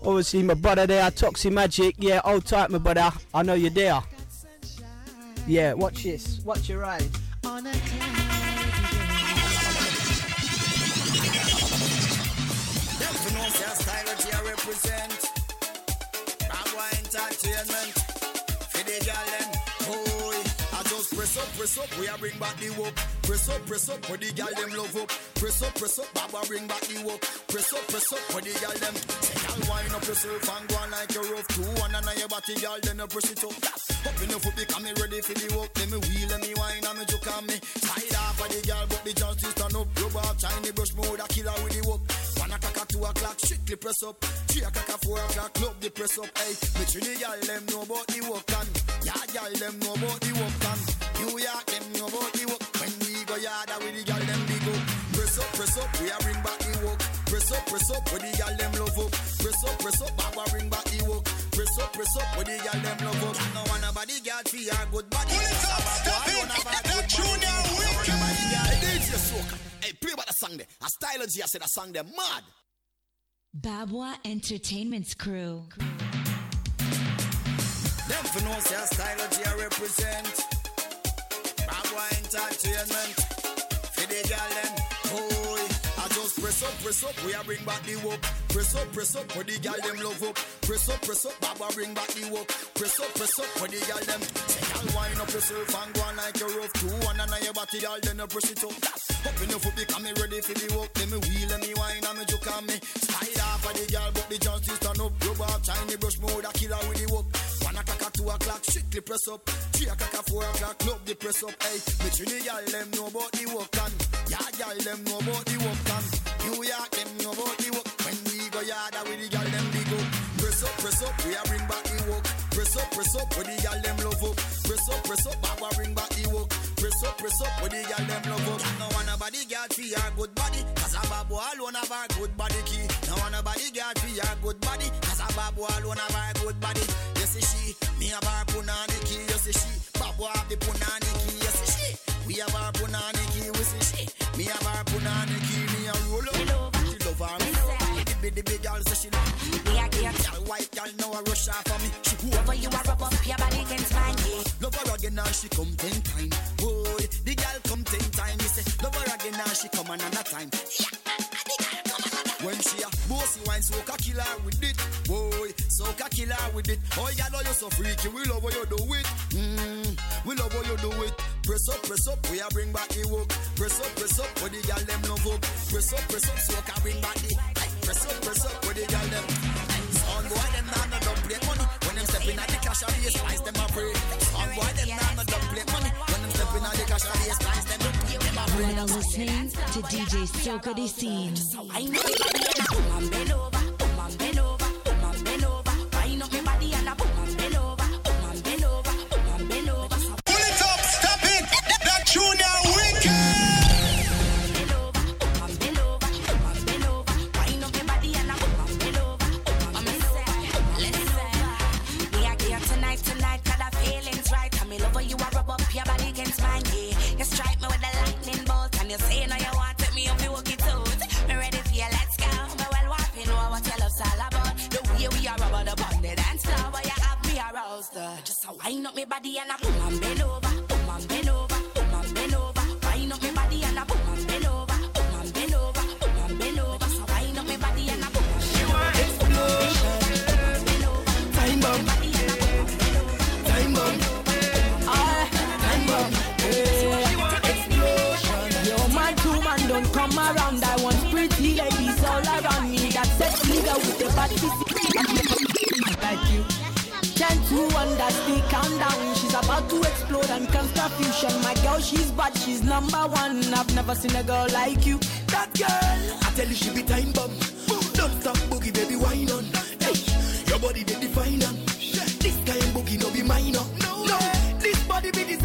obviously my brother there, Toxy Magic. Yeah, old tight, my brother. I know you're there. Yeah, watch this. Watch your eyes. entertainment. For the girl them, boy. I just press up, press up, we a bring back the work. Press up, press up, for the girl them love up. Press up, press up, Baba bring back the work. Press up, press up, for the girl them. Say, girl, wind up yourself and go on like you're rough. Two one and your body, girl, then you press it up. Up in the foot because me ready for the work. Let me wheel let me wine and me joke and me. Side off for the girl, but the chance to stand up. Rubber, shiny brush mode, I killer with the work. One o'clock, two o'clock, strictly press up. Three o'clock, four o'clock, club the press up. Hey, me three the girl them know about the work done. Yeah, girl them know about the work done. New York them know about the work. When we go yard, we the girl them big up. Press up, press up, we are bring back the work. Press up, press up, with the girl them love up. Press up, press up, Baba bring back the work. Press up, press up, with the girl them love up. I don't want nobody girl feel good body. Hey, play about the song there. A stylogy, I said a song there, mad. Babwah Entertainment's crew. Them for know say a stylogy I represent. Babwah Entertainment. For the girl them. Boy, I just press up, press up, we a bring back the work. Press up, press up, for the girl them love up. Press up, press up, Baba bring back the work. Press up, press up, for the girl them. Girl, wind up yourself and go on like you're rough. Two and your body, girl, then you press it up. Up in your foot, become me ready for the work. Let me wheel, let me wine, and me joke on me. Slide off of the girl, but the justice stand up. Rub off, shiny brush mode, a killer with the work. One o'clock two o'clock, strictly press up. Three o'clock four o'clock, club the press up. Hey, me three the girl them know about the work and yeah, girl them know about the work and New York them know about the work. When we go yard with the girl them big up. Press up, press up, we a bring back the. Press up, press up, with the girl them love up. Press up, press up, Baba bring back the work. Press up, press up, with the girl them love up. No one the girl for your good body, cause a babu alone have a good body key. No one the girl for your good body, cause a babu alone have a good body. You see she, me have our punani key. You see she, babu have the punani key. You see she, we have our punani key. We see she, me have our punani key. Me a roll up, she love her me. The big, the big girl say she love me. a girl, white girl now a rush off for me. Whoever you are, rub up your body against mine. Yeah. Love her again now she come ten time. Boy, the girl come ten time. Me say love her again now she come another time. When she a bossy wine, so ka kill with it. Boy, so ka kill with it. Oh, yeah, know you so freaky. We love how you do it. Mm, we love how you do it. Press up, press up, we a bring back the work. Press up, press up, for the girl them love up. Press up, press up, so ka bring back the. Press up, press up, for the girl them. Step in the cash and bass, lines them a pray. Boy, them nah no don't play money. When them step in the cash and bass, lines them a pray. Them a You're now listening to DJ Soka Scene. I know it, me love how you are rub up your body against mine, yeah. You strike me with a lightning bolt, and you say now you want take me up, you walk it out. Me ready for you, let's go. Me well want know what your love's all about. The way we are rubber the bond, the dance floor, where you have me aroused. Uh. Just a wind up me body and a boom and bend over, come around. I want pretty ladies all around me. That sexy girl with the body like you. Ten to one, that's the countdown. She's about to explode and cause confusion. My girl, she's bad, she's number one. I've never seen a girl like you. That girl, I tell you she be time bomb. Don't stop boogie, baby, wine on. Hey, your body they define on. This kind boogie no be minor. No, no, this body be designer.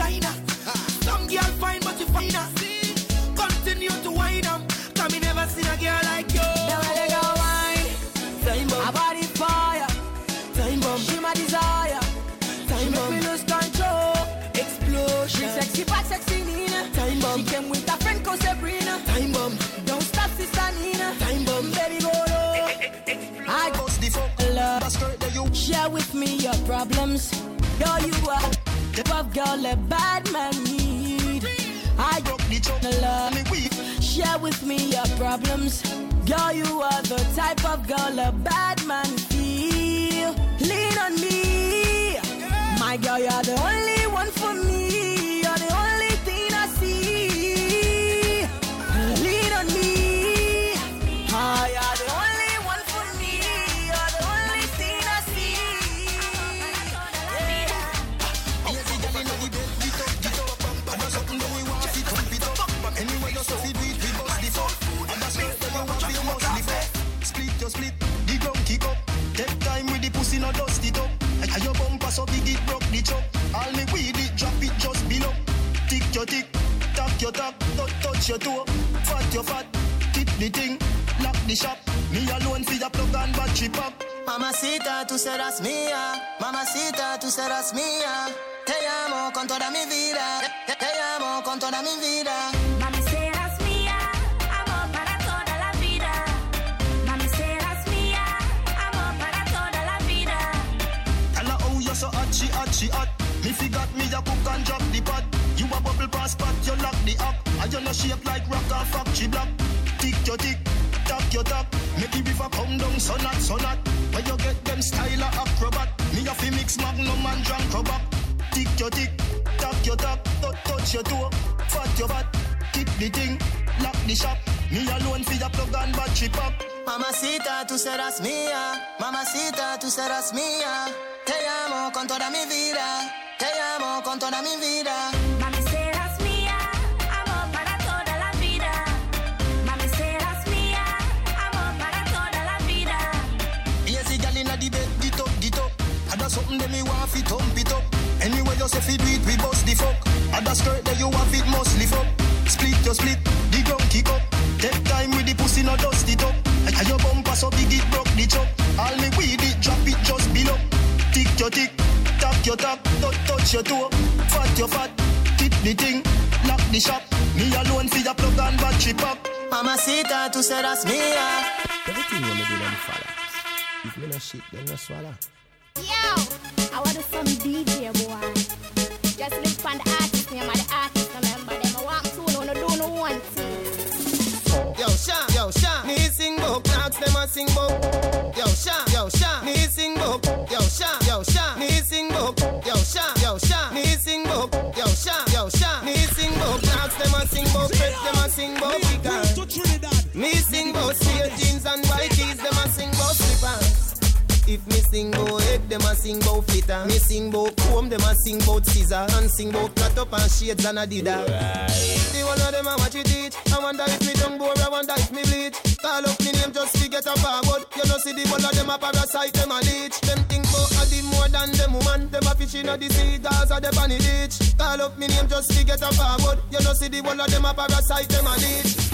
Problems. Girl, you are the type of girl a bad man need. I go love. Share with me your problems. Girl, you are the type of girl a bad man feel. Lean on me. My girl, you're the only one touch your toe. Fat your fat, keep the thing, lock the shop. Me alone for your plug and battery pop. Mamacita, tú serás mía. Ah. Mamacita, tú serás mía. Ah. Te amo con toda mi vida. Te, te amo con toda mi vida. Mami, serás mía, amor para toda la vida. Mami, serás mía, amor para toda la vida. Tell her oh, how you so hot, she hot, she hot. Me forgot me a cook and drop the pot. You a bubble pass pot, you lock the up. And you no shape like rock or factory block. Tick your tick, tap your tap. Make the river come down, so not, so not. Where you get them style of acrobat. Me a fi mix magnum and drunk crab Tick your tick, tap your tap, touch, touch your toe, fat your fat. Keep the thing, lock the shop. Me alone for your plug and battery pop. Mamacita, tú serás mía. Mamacita, tú serás mía. Te amo con toda mi vida. Te amo con toda mi vida. Something that me want fi thump it up. Anyway you say fi do it, we bust the fuck. Ada skirt that you want it must lift up. Split your split, the ground kick up. Take time with the pussy, no dust it up. And your bumper so big it broke the chop. All me weed it, drop it just below. Tick your tick, tap your tap, touch touch your toe. Fat your fat, keep the thing, lock the shop. Me alone fi your plug and battery pop. Mamacita, tú serás mía. Everything when me do them follow. If me no shit, then no swallow. Yo, I want some DJ boy. Just look for the artist name the artist. Remember them. I want two, no, no, do no one thing. Yo, Sha, yo, Sha, me sing book, knocks them a sing book. Yo, Sha, yo, Sha, me sing book. Yo, Sha, yo, Sha, me sing book. Yo, Sha, yo, Sha, me sing book. Yo, Sha, yo, Sha, me sing book, knocks them a sing book, prep them a sing book. Me sing bout straight If me sing bout head, them a sing bout flitter. Me sing bout comb, them a sing bout scissor. And sing bout cut up and shades and Adidas. The one of them a watch it teach. I wonder if me tongue bore, I wonder if me bleach. Call up me name just to get a forward. You know see the one of them a parasite, them a leech. Them think bout a did more than them woman. Them a fish in the sea, cause a the bunny ditch. Call up me name just to get a forward. You know see the one of them a parasite, them a leech.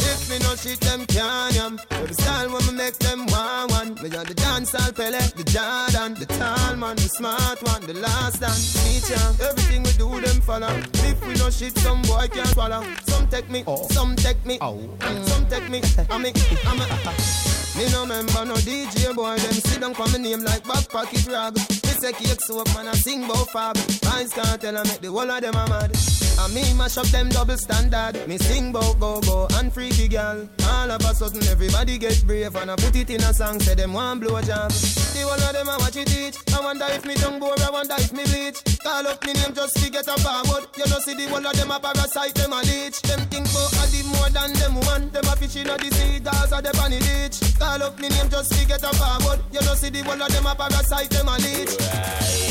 If me no shit them can yam Every style when me make them one one. Me on the dance all Pele, the Jordan The tall man, the smart one, the last dance. Feature, everything we do them follow. If we no shit some boy can't swallow. Some take me, some take me. Mm, Some take me, I me, I me Me no member no DJ boy. Them sit down for me name like back pocket rag Me say cake soap man I sing bout fab. Eyes can't tell I make the whole of them a mad and me mash up them double standard. Me sing bout go go and freaky girl. All of a sudden everybody get brave and I put it in a song. Say them one blow job. The one of them I watch it teach. I wonder if me tongue bore. I wonder if me bleach. Call up me name just to get a forward. You know see the one of them a parasite. Them a leech. Them think bout a did more than them woman. Them a fish in the sea. Cause the ditch. Call up me name just to get a forward. You know see the one of them a parasite. Them a leech.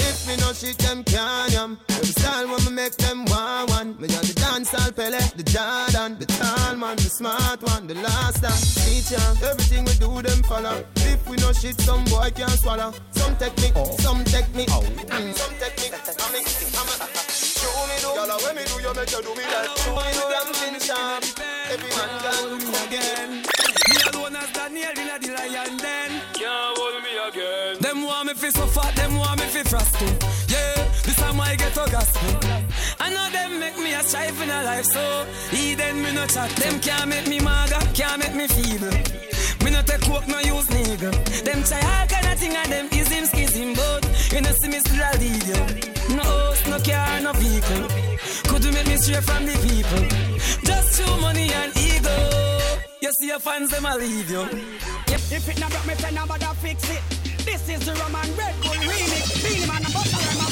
If me no shit them can yam. Every style when me make them one one. Me on the dance all Pele, the Jordan, the tall man, the smart one, the last dance. Teacher, everything we do them follow. If we no shit, some boy can't swallow. Some technique, some technique, mm, some technique. I mean, I'm a show me do. Y'all when me do, you make you do me that. Show me do them thing sharp. Every man can do me again. Me alone as Daniel in a the lion den. Can't hold me again. Them want me fi so fat, them want me fi frosty. I know them make me a strive in a life, so he then me no chat. Them can't make me maga, can't make me feeble. Me no take coke, no use nigga. Them try all kind of thing and them is him skizim, but you know see me still a lead you. No house, no car, no vehicle. Could you make me stray from the people? Just show money and ego. You see your fans, them a leave you. If it not broke me, friend, nobody fix it. This is the Roman Red Bull remix. Beenie Man,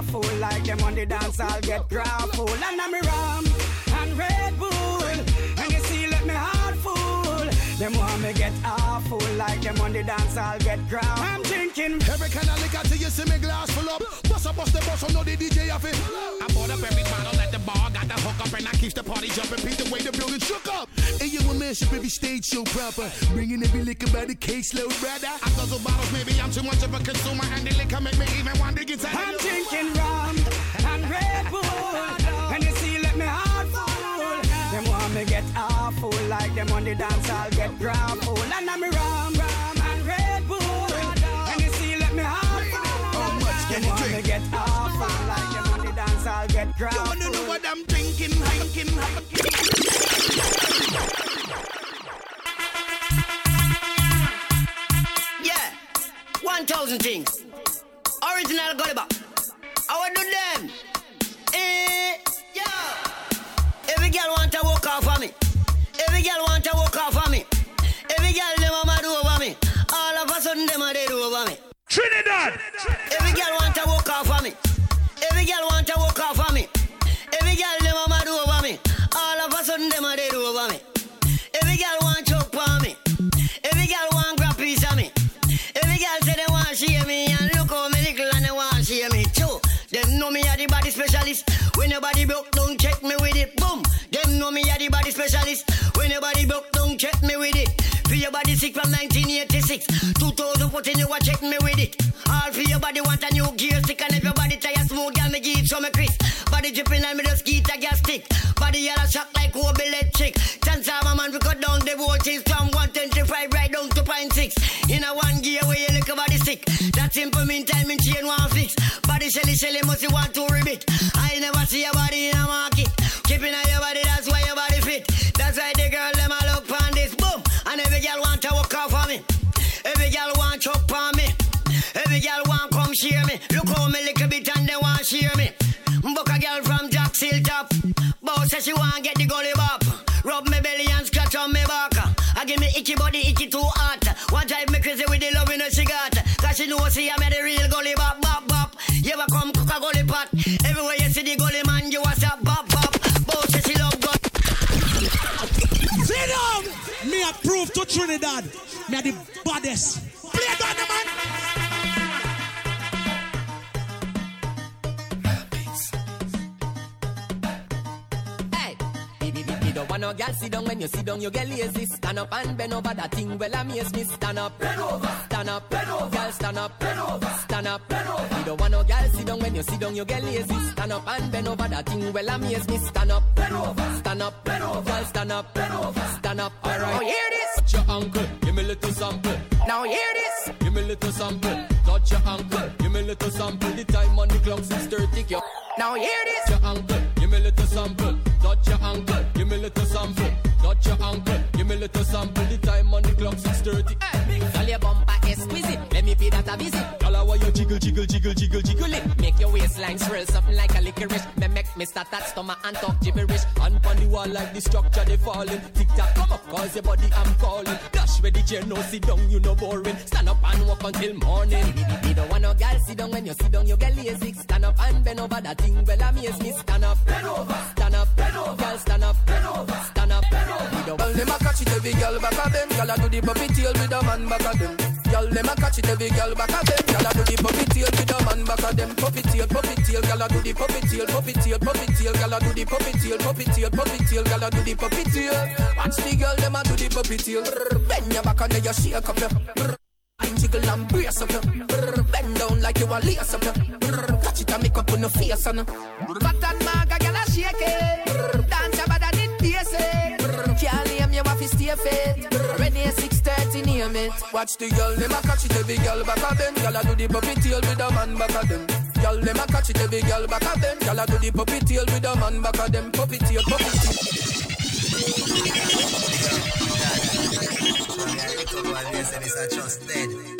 awful. Like them on the dance, I'll get grappled. And I'm rum and Red Bull. And you see, let me heart full. Them want me get out like them on the dance, I'll get ground. I'm drinking Every kind of liquor till you see me glass full up. Bust up, bust the bus, so know the DJ have it. I bought up every bottle at the bar, got the hook up, and I keep the party jumping. Beat the way the building shook up. And you a man should every stage show proper. Bringing every liquor by the caseload, brother. I guzzle bottles, maybe I'm too much of a consumer, and the liquor make me even want to get I'm drinking rum and Red Bull. Like them on the dance, I'll get grapple. And I'm rum, rum and Red Bull. And you see, let me heart full. Them want me get awful like them on the dance, I'll get grapple. You wanna know what I'm drinking, drinking, drinking. Yeah, 1,000 things. Original Gulliver. I want do them. Eh, yeah. Every girl want to walk off of me. Every girl want to walk off of me. Every girl them a mad over me. All of a sudden them a dead over me. Trinidad. Every girl want to walk off of me. Every girl want to walk off of me. Every girl them a mad over me. All of a sudden them a dead over me. Every girl want choke on me. Every girl want grab piece of me. Every girl say they want share me and look how me little and they want share me too. Them know me a the body specialist. When your body broke, don't check me check me with it. For your body sick from 1986. 2014 you a check me with it. All for your body want a new gear stick and if your body tire smooth, girl me give some me Chris. Body dripping and me just get a gas stick. Body yellow shock like Kobe electric. Chance of a man we cut down the voltage from 125 right down to point six. In a one gear where you look a body sick. That simple meantime in chain one fix. Body shelly shelly must you want to ribbit. Want chop on me. Every girl want come share me. Look how me little bit and they want share me. Book a girl from Jack Hilltop. Boss says she want get the gully bop. Rub me belly and scratch on me back. I give me icky body, icky too hot. One drive me crazy with the love in she got. Cause she know see I'm the real gully bop, bop, bop. You ever come cook a gully pot? Everywhere you see the gully man, you a stop, bop, bop. Boss says she love gun. Sit down. Me approve to Trinidad. Me the baddest. Play the man. You don't want no girl sit down when you sit down, you get lazy. Stand up and bend over that thing. Well, amaze me. Stand up, bend over, stand up, bend over, girl, stand up, bend over, stand up, bend over. You don't want no girl sit down when you sit down, you get lazy. Stand up and bend over that thing. Well, amaze me. Stand up, bend over, stand up, bend over, girl, stand up, bend over, stand up. All right, Now hear this. Touch your uncle, give me a little sample. Now hear this. Give me a little sample. Touch your uncle, give me a little sample. The time on the clock six thirty. Yo. Now hear this. Touch your uncle, give me a little sample. Touch your uncle, give me a little sample. Touch your uncle, give me a little sample. The time on the clock six thirty. Girl, your bumper exquisite. Let me pay that a visit. Girl, how you jiggle, jiggle, jiggle, jiggle, jiggle it. Waistline swirl something like a licorice. Me make me start that stomach and talk gibberish. Hand on the wall like the structure they falling. Tick tock, come up, cause your body I'm calling. Dash where the chair no sit down, you no boring. Stand up and walk until morning. You don't want no girl sit down when you sit down, you get lazy. Stand up and bend over that thing. Well, amaze me. Stand up, bend over, stand up, bend over, girl, stand up, bend over, stand up, bend over. You don't Girl, them a catch it every girl back of them. Girl, a do the puppy tail with a man back of them. Girl, them a catch it every girl back of them. Girl, a do the puppy tail with a man back of them. Puppy tail, puppy tail, girl, a do the puppy tail, puppy tail, puppy tail, girl, a do the puppy tail, puppy tail, puppy tail, girl, a do the puppy tail. Watch the girl, them a do the puppy tail. Bend your back and then you shake up your. And jiggle and brace up your. Bend down like you a lace up your. Catch it and make up on your face and. Fat and maga, girl, a shake it. Dance about that it basic. Can't name you have to stay fit. Watch the girl, them a catch it every girl back of them. Girl a do the puppy tail with a man back of them. Girl, them a catch it every girl back of them. Girl a do the puppy tail with a man back of them. Puppy tail, puppy tail. Me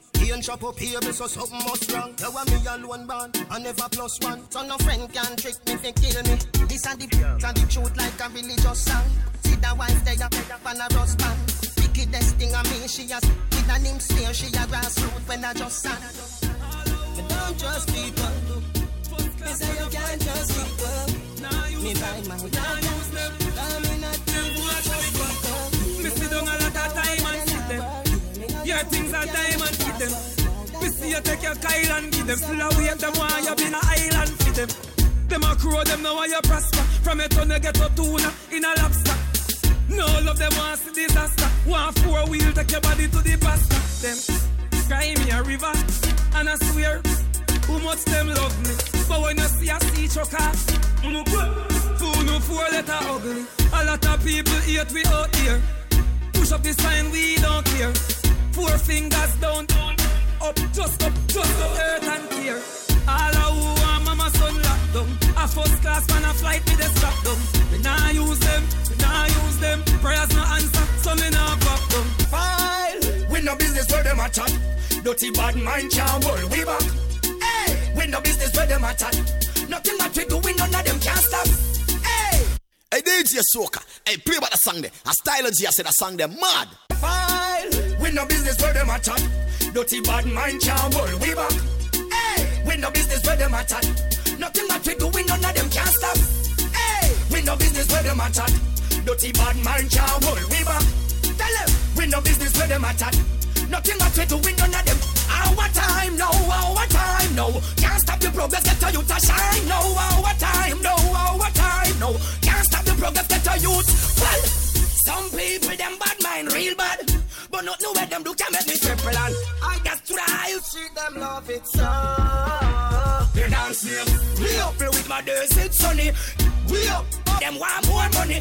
Can't chop up here, so something must wrong. You want me alone, man, I never plus one. So no friend can trick me, fi kill me. This and the and the truth like a religious song. See the wife there, on a rust band. Wickedest thing I mean, she has with a name smear, she a grassroots when I just sang. Me don't trust people. Me say you can't trust people. Me buy my use them. Your things are and fit them. Me see you take your Kyle and give them. Still a wait them while you been a island fit them. Them a crow, them know how you prosper. From a you get a tuna in a lobster. No love them want see disaster. Want four wheel take your body to the pasta. Them cry me a river and I swear who much them love me. But when you see a sea trucker, two no four letter ugly. A lot of people hate we out here. Push up the sign, we don't care. Four fingers down, up, just up, just up, earth and care. All of who want mama son locked down. A first class man a flight with a strap down. We nah use them, we nah use them. Prayers no answer, so me nah pop them. File. We no business where them a chat. Dirty bad mind can't hold we back. Hey, we no business where them a chat. Nothing that we do, we none of them can't stop. Hey, Hey, DJ Soca. Hey, play about the song there. A style of G, I said the song there mad. File. We no business where them a chat. Dirty bad mind can't hold we back. Hey, we no business where them a chat. Nothing that we do, we none of them can't stop. Hey, we no business where them a chat. Dirty bad mind can't hold we back. Tell them we no business where them a chat. Nothing that we do, we none of them. Ah, our time, no, our ah, time, no. Can't stop the progress, get a youth to shine. No, our ah, time, no, our time, no. Can't stop the progress, get a youth. Well, some people them bad mind real bad, but not know where them do can make me triple and I just try. To see them love it so. They dance name. We up with my days, it's sunny. We up, them want more money.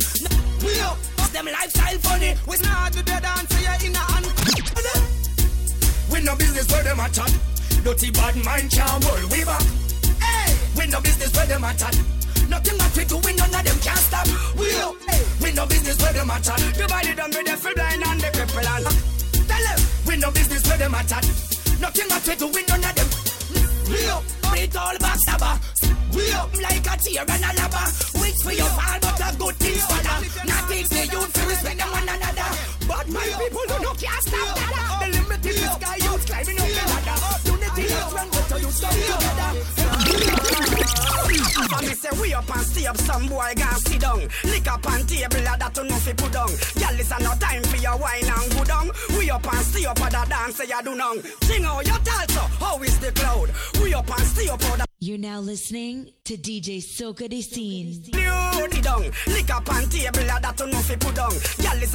We up, them lifestyle funny. We Nah, do the dance here in a hand. We no business where them a chat. Dirty bad mind can't hold we back. Hey, we no business where them a chat. Nothing that we do, we none of them can't stop. We up, hey, we no business where them a chat. The body done with the full blind and the cripple and tell them we no business where them a chat. Nothing that we do, we none of them. We up, it all back. Ah. We up like a tear and a lava. Which up some boy gon' sit down. Lick up on table, that no fi put down. Girl, a no time for your wine and go down. We up and stay up, a that dance say you do none. Sing out your talso, how is the cloud? We up and stay up, that You're now listening to DJ Soca de Scene. Lick up on table, that no fi put down.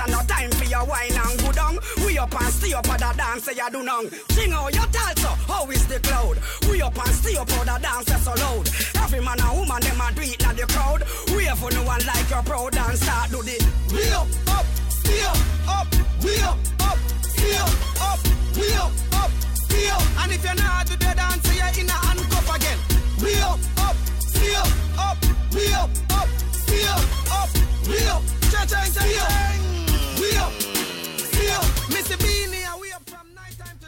No time for your wine and down. We up and stay up, a that dance you do none. Sing out your talso, how is the cloud? We up and stay up, a that dance so loud. Every man and woman them a do it na the crowd. We for no one like your proud and start do the. We up, up, stay up, up, we up, up, stay up, up, we up, up, to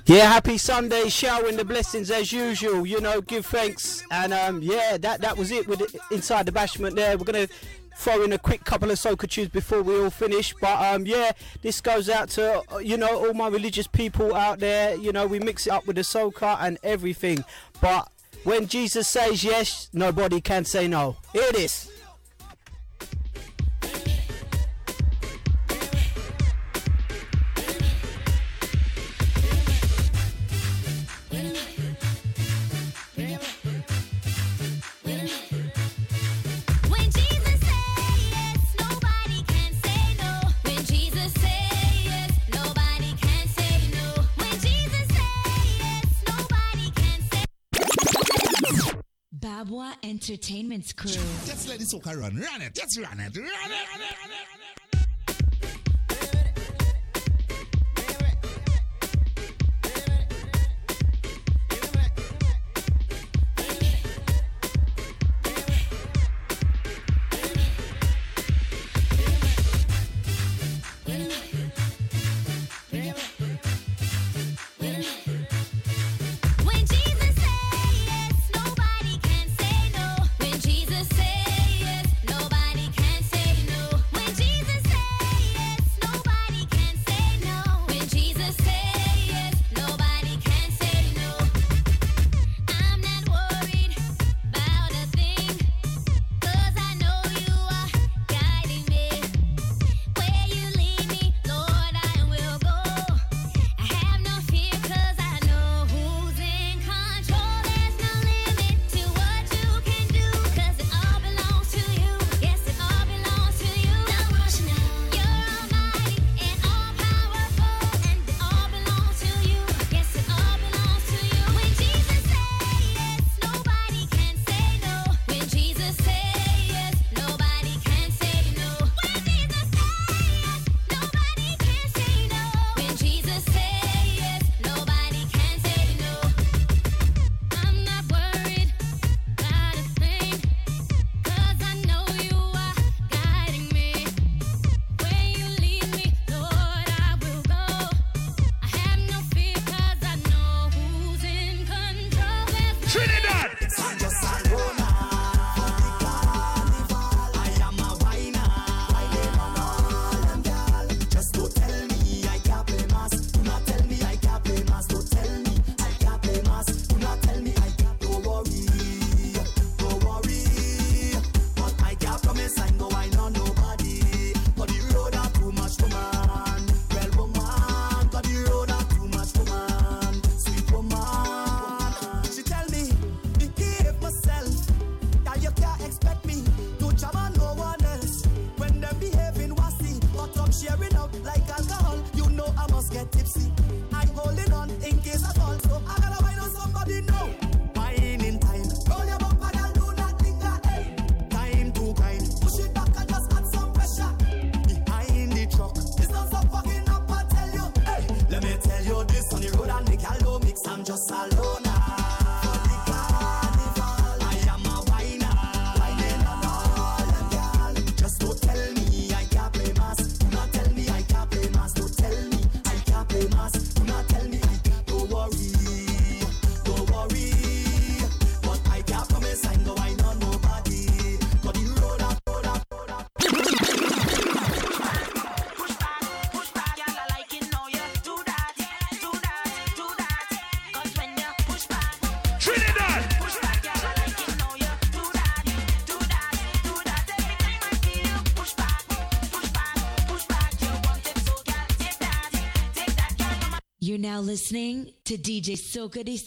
Yeah, happy Sunday, showering the blessings as usual. You know, give thanks, and um, yeah, that that was it with the, inside the bashment. There, we're gonna throw in a quick couple of soca tunes before we all finish. But um, yeah, this goes out to uh, you know all my religious people out there. You know, we mix it up with the soca and everything. But when Jesus says yes, nobody can say no. Here it is. Babwah Entertainment's crew. Let's let the soca run. Run it. Let's run it. Run it. Run it. Run it. Now listening to DJ Soca de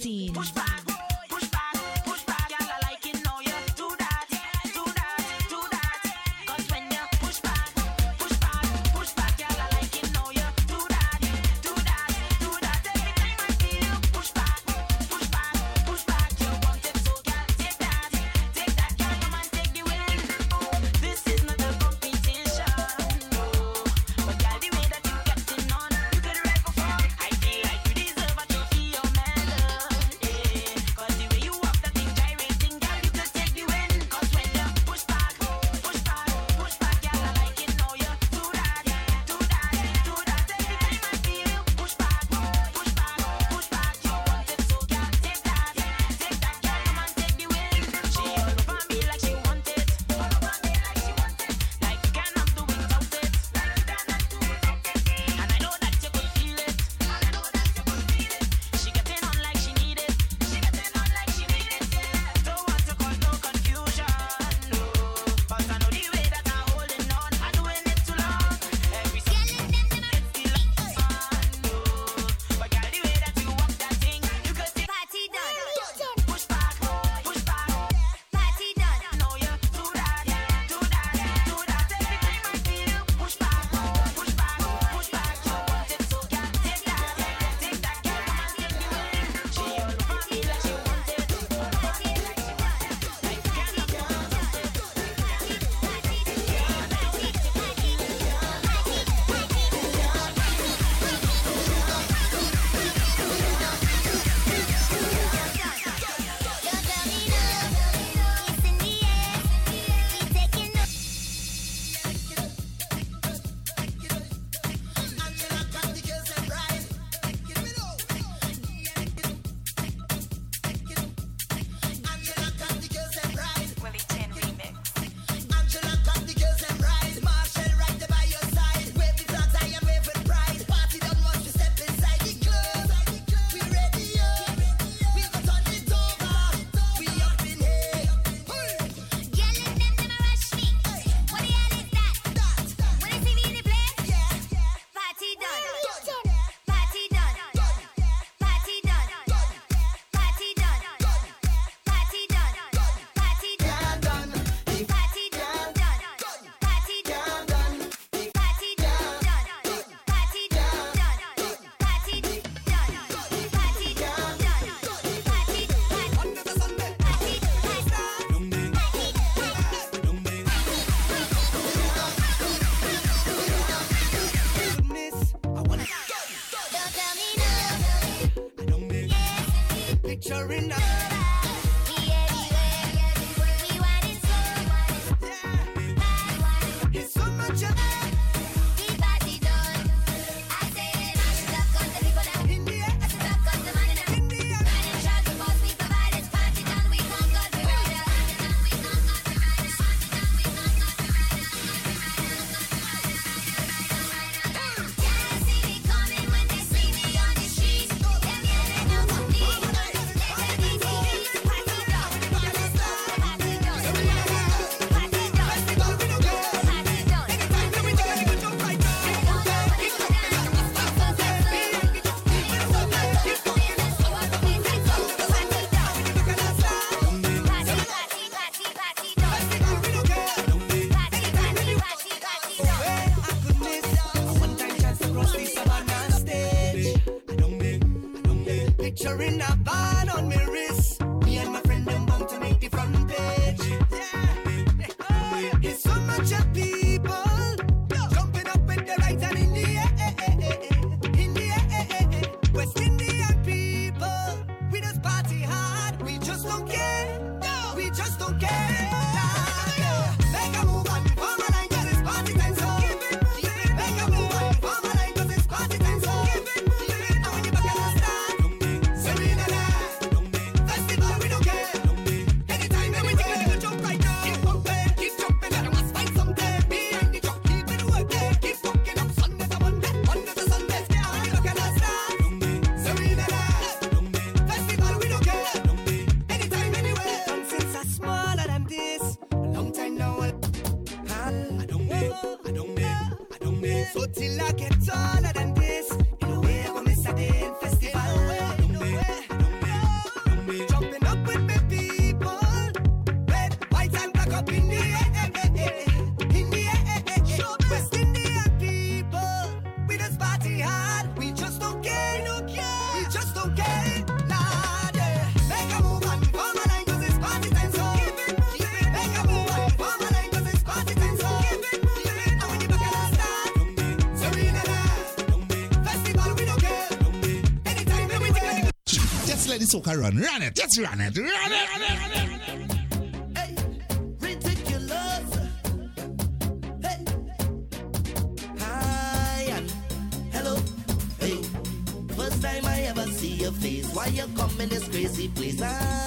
So sucker run. Run it. Just run it. Run it. Run it. Run it. Run it. Hey. Hi and hello. Hey. First time I ever see your face. Why you come in this crazy place? I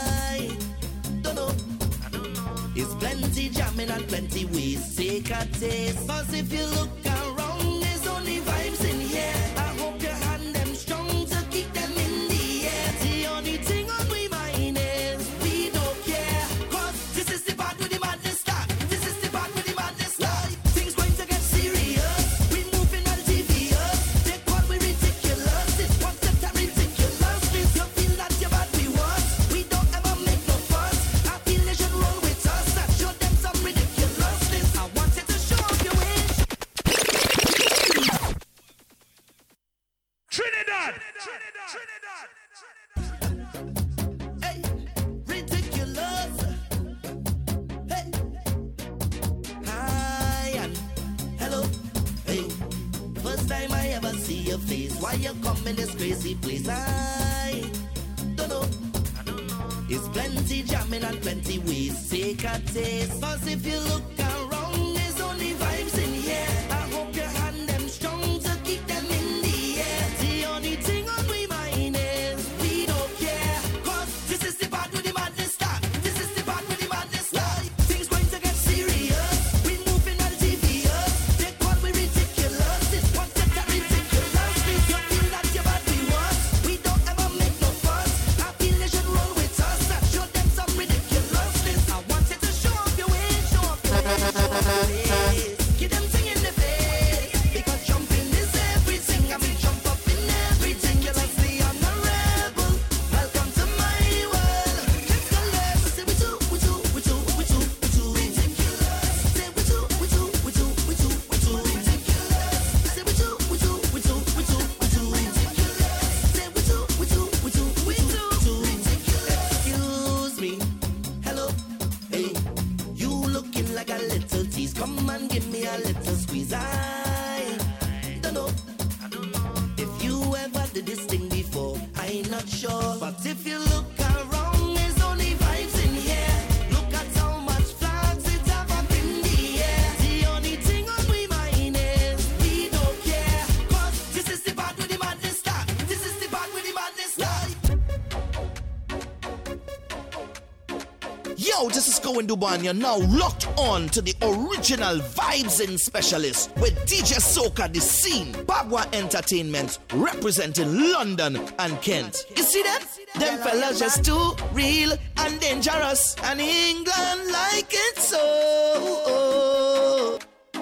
Roscoe in Dubai, and you're now locked on to the original vibes in specialist with DJ Soca the scene, Babwah Entertainment representing London and Kent. You see them? Them fellas just too real and dangerous, and England like it so.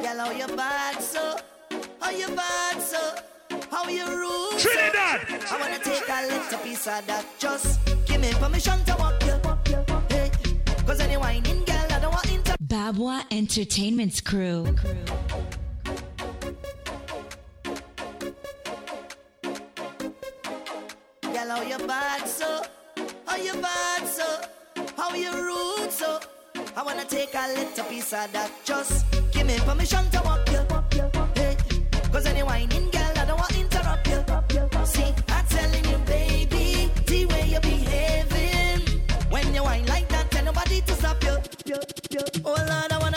Yellow, you bad so, how you bad so, how you rude. Trinidad. I wanna take a little piece of that. Just give me permission to Babwah Entertainment's crew. Girl, how you bad so? How you bad so? How you rude so? I wanna take a little piece of that. Just give me permission to walk you. Hey, cause any whining girl, I don't want interrupt you. See? love you, you. Oh Lord, I wanna.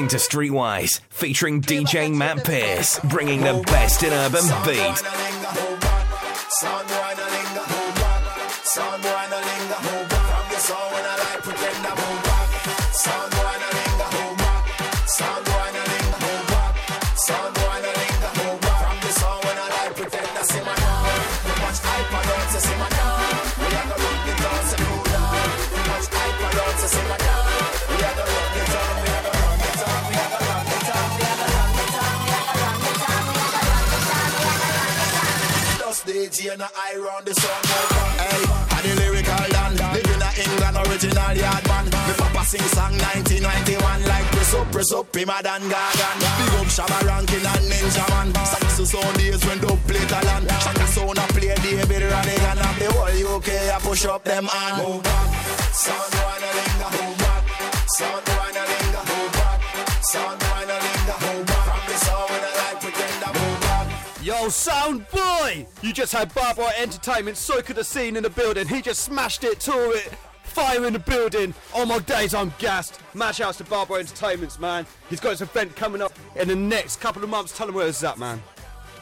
Listening to Streetwise, featuring DJ Matt Pierce, bringing the best in urban beat. Sound boy And I round the sun. Oh, hey, I the lyrical dan. Living in England, original yard man. Me papa sing song 1991 like press up, press up, him a Don Gorgon. Big up Shabba Rankin and Ninja Man. Saxon sound days when dub play talent. Shaka sound a play David Rodigan. And the whole UK I push up them hand. Move back, sound boy no linger. Move back, sound boy no linger. Move back, sound boy no Yo, sound boy! You just had Babwah Entertainment, so could the scene in the building. He just smashed it, tore it. Fire in the building. Oh my days, I'm gassed. Match outs to Babwah Entertainments, man. He's got his event coming up in the next couple of months. Tell him where it's at, man.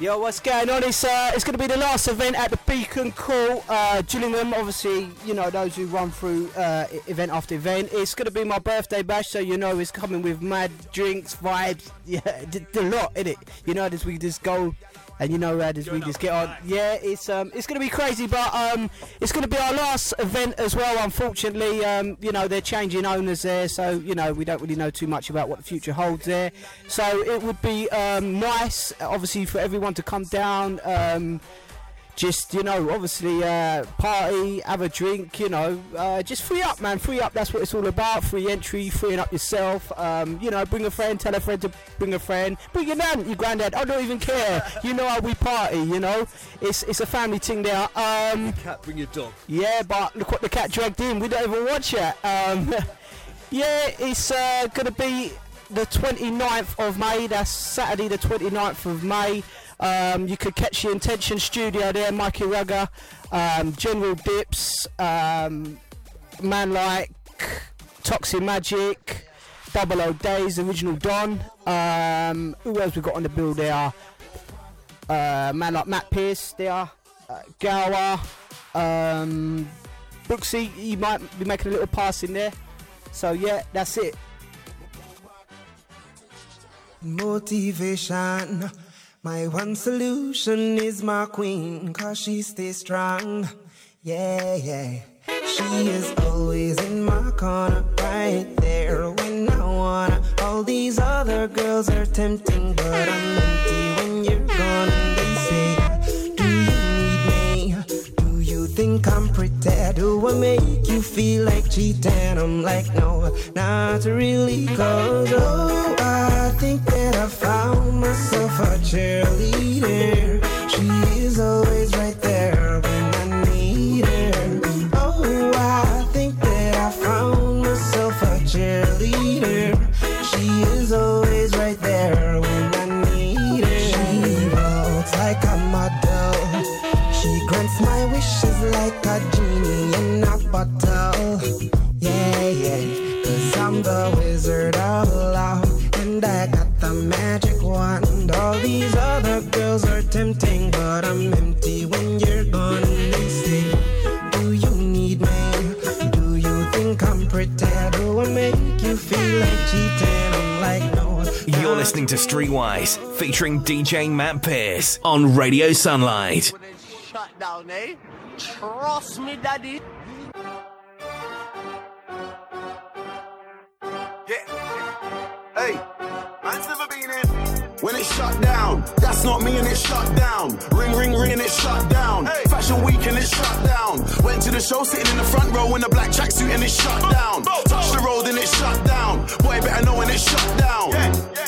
Yo, what's going on? It's uh, it's going to be the last event at the Beacon Court, uh, Gillingham. Obviously, you know those who run through uh, event after event. It's going to be my birthday bash, so you know it's coming with mad drinks, vibes, yeah, the, the lot in it. You know, as we just go, and you know, as we just get on. Yeah, it's um, it's going to be crazy, but um, it's going to be our last event as well. Unfortunately, um, you know they're changing owners there, so you know we don't really know too much about what the future holds there. So it would be um, nice, obviously, for everyone to come down. Um, just you know, obviously, uh, party, have a drink. You know, uh, just free up, man. Free up. That's what it's all about. Free entry, freeing up yourself. Um, you know, bring a friend, tell a friend to bring a friend. Bring your nan, your granddad. I don't even care. you know how we party. You know, it's it's a family thing there. Um, Cat, bring your dog. yeah, but look what the cat dragged in. We don't even watch it. Um, yeah, it's uh, going to be the 29th of May. That's Saturday, the 29th of May. Um, you could catch the Intention Studio there, Mikey Rugger, um, General Dips, um, Man Like, Toxic Magic, Double O Days, Original Don. Um, who else we got on the bill there? Uh, man like Matt Pierce there, uh, Gower, um, Brooksy, he might be making a little pass in there. So yeah, that's it. Motivation. My one solution is my queen, cause she stays strong. Yeah, yeah. She is always in my corner, right there when I wanna. All these other girls are tempting, but I'm empty when you're gone. I'm pretty? Do I make you feel like cheating? I'm like, No, not really, cause oh, I think that I found myself a cheerleader. Bottle. Yeah, yeah. Cause I'm the wizard of love. And I got the magic wand. All these other girls are tempting, but I'm empty when you're gone. They say, Do you need me? Do you think I'm pretty? Do I make you feel like cheating? listening to Streetwise, featuring DJ Matt Pierce on Radio Sunlight. Shut down, eh? Trust me, daddy. It shut down, that's not me and it shut down. Ring, ring, ring and it shut down. Fashion week and it shut down. Went to the show sitting in the front row in a black tracksuit and it shut down. Touch the road and it shut down. Boy, better know when it shut down. Yeah,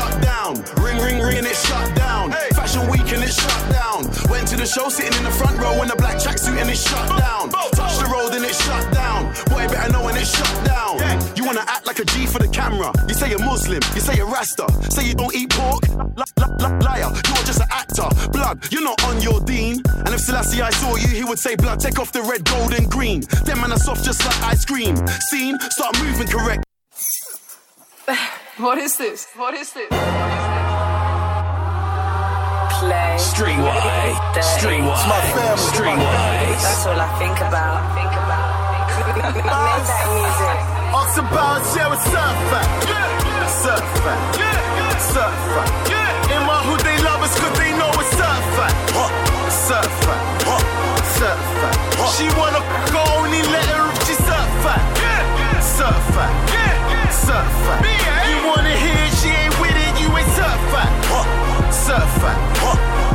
down. Ring, ring, ring and it's shut down. Fashion week and it's shut down. Went to the show sitting in the front row in a black tracksuit and it's shut down. Touch the road and it's shut down. Boy, better know when it's shut down. You wanna act like a G for the camera. You say you're Muslim, you say you're Rasta. Say you don't eat pork. Li- li- li- liar, you're just an actor. Blood, you're not on your dean. And if Selassie I saw you, he would say, Blood, take off the red, gold, and green. Them man are soft just like ice cream. Scene, start moving correct. What is this? What is this? Play. Streetwise, Streetwise, Streetwise. That's all I think about. Think about. Make that music. Ask about yeah, what's up, fat? Surf fat. Surf fat. In my hood, they love us cause they know what's up, fat. Surf fat. Surf fat. She wanna go, only let her if she's up, fat. Surf fat. Surf fat. You wanna hear it, she ain't with it, you ain't. Surf fat.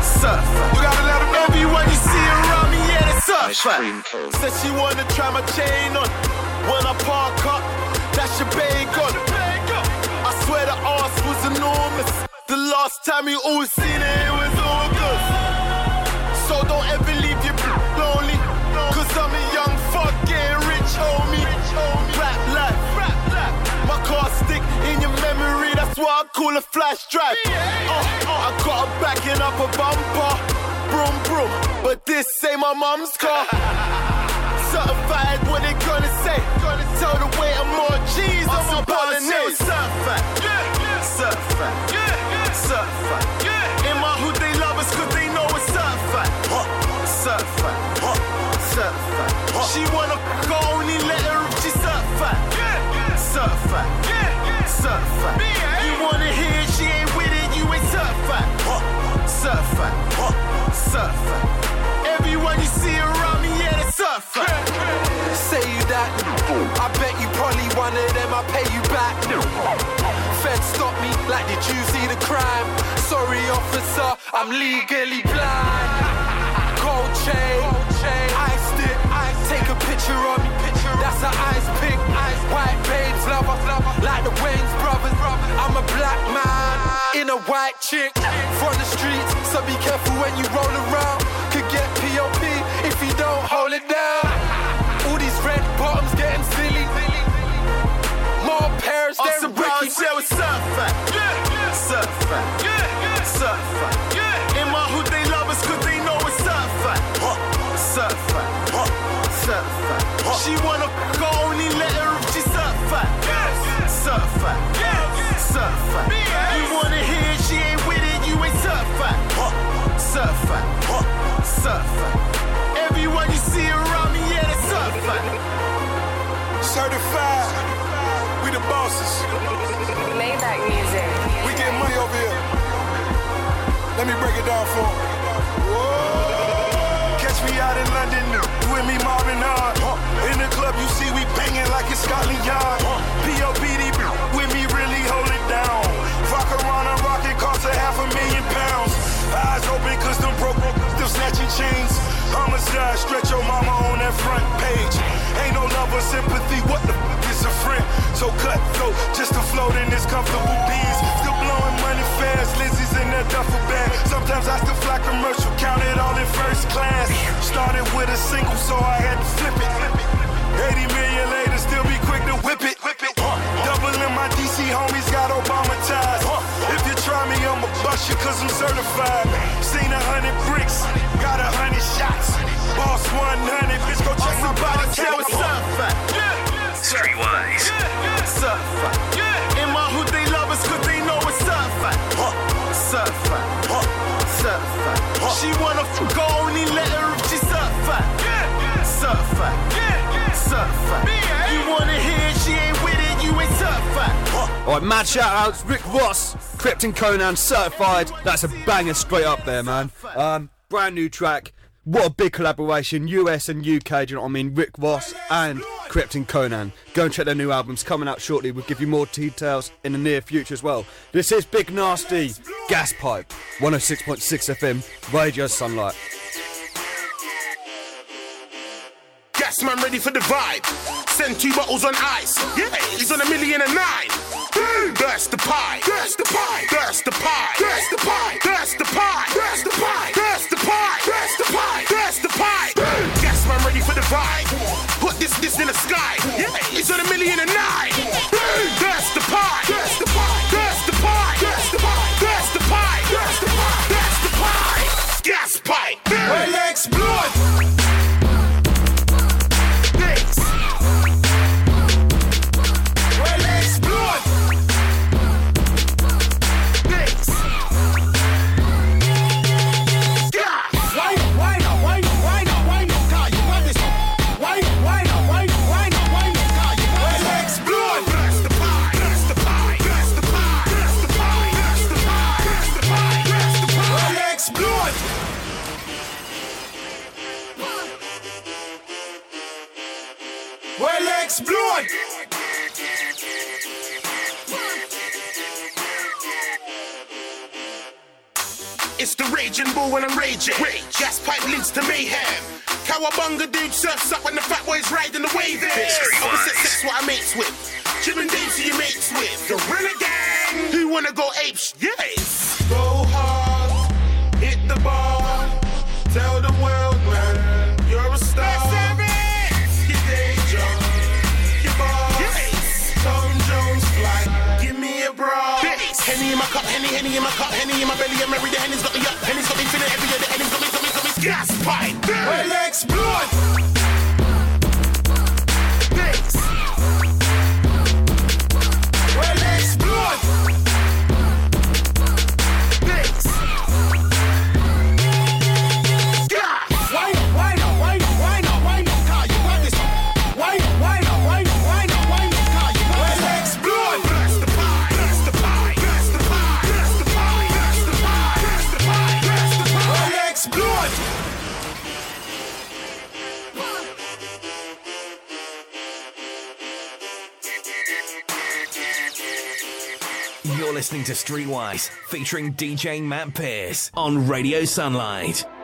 Surf. You gotta let them know everyone you see around me, yeah, that's surf fat. Said she wanna try my chain on. When I park up, that's your bacon. I swear the ass was enormous. The last time you all seen it, it that's why I call a flash drive. Uh, uh, I got her backing up a bumper. Broom, broom. But this ain't my mum's car. Certified, what they gonna say? Gonna tell the way I'm more G's on my bolognese. Certified, certified, certified. In my hood, they love us cause they know it's certified. Certified, certified. She wanna go, only let her if she's certified. Certified, certified. You Certified, certified. Everyone you see around me, yeah, that's certified. Say you that, I bet you probably one of them, I pay you back. Fed stop me, like did you see the crime? Sorry officer, I'm legally blind. Gold chain, ice stick, take a picture of me. That's an ice pick, white babes lover, like the Wayans brothers. I'm a black man in a white chick from the so be careful when you roll around. Could get POP if you don't hold it down. All these red bottoms getting silly. More pairs than about Ricky. yeah, what's up, fat? Surf fat. Surf fat. In my hood, they love us cause they know it's up, fat. Surf fat. Surf fat. She wanna go, only let her if she's up, fat. Surf fat. Surf fat. You wanna hear surf fat. Surf fat. Everyone you see around me, yeah, that's surf fat. Certified. We the bosses. Maybach music. We get money over here. Let me break it down for Whoa. Catch me out in London with me Marvin Hard. In the club, you see we banging like it's Scotland Yard. POPD with me really hold it down. Rock around and rock it costs a half a million pounds. Eyes open cause them broke, still snatching chains. Homicide, stretch your mama on that front page. Ain't no love or sympathy, what the fuck is a friend? So cut throat, just to float in this comfortable beans. Still blowing money fast, Lizzie's in that duffel bag. Sometimes I still fly commercial, count it all in first class. Started with a single, so I had to flip it. 80 million later, still be quick to whip it. It. Doubling my DC homies got Obama ties. Usher cause I'm certified. Seen a hundred bricks, got a hundred shots. Boss 100, bitch, go check my body count. What's up, Streetwise. What's up, In my hood, they love us cause they know what's up, Suffer, suffer. She wanna fuck, only let her if she suffer. Suffer, suffer. You wanna hear she ain't with it, you ain't suffer. Alright, mad shout outs, Rick Ross. Krept and Konan certified. That's a banger straight up there, man. Um, brand new track. What a big collaboration, US and UK, do you know what I mean? Rick Ross and Krept and Konan. Go and check their new albums coming out shortly. We'll give you more details in the near future as well. This is Big Nasty, Gas Pipe, 106.6 FM, Radio Sunlight. Gas man ready for the vibe. Send two bottles on ice. Yeah, he's on a million and nine. Burst the pie. Burst the pie. Burst the pie. Burst the pie. Burst the pie. Burst the pie. Burst the pie. Burst the pie. Burst the pie. Gas man ready for the vibe. Put this this in the sky. Yeah, he's on a million and nine. Burst the pie. Burst the pie. Burst the pie. Burst the pie. Burst the pie. Burst the pie. Burst the pie. Gas pipe. Well, explode. Explode. It's the raging bull when I'm raging. Rage. Gas pipe leads to mayhem. Cowabunga dude surfs up when the fat boys riding the wave. Opposite sex what I mates with. Jim and Dave who you mates with. Gorilla gang. Who wanna go apes? Yes. Go hard. Hit the bar. Henny, in my cup, Henny in my belly. I'm married, the Henny's got me up. Henny's got me feeling every day. The Henny's got me, got me, got me. Gas pipe. Well, explode. Thanks. Well, explode. Listening to Streetwise, featuring DJ Matt Pierce on Radio Sunlight.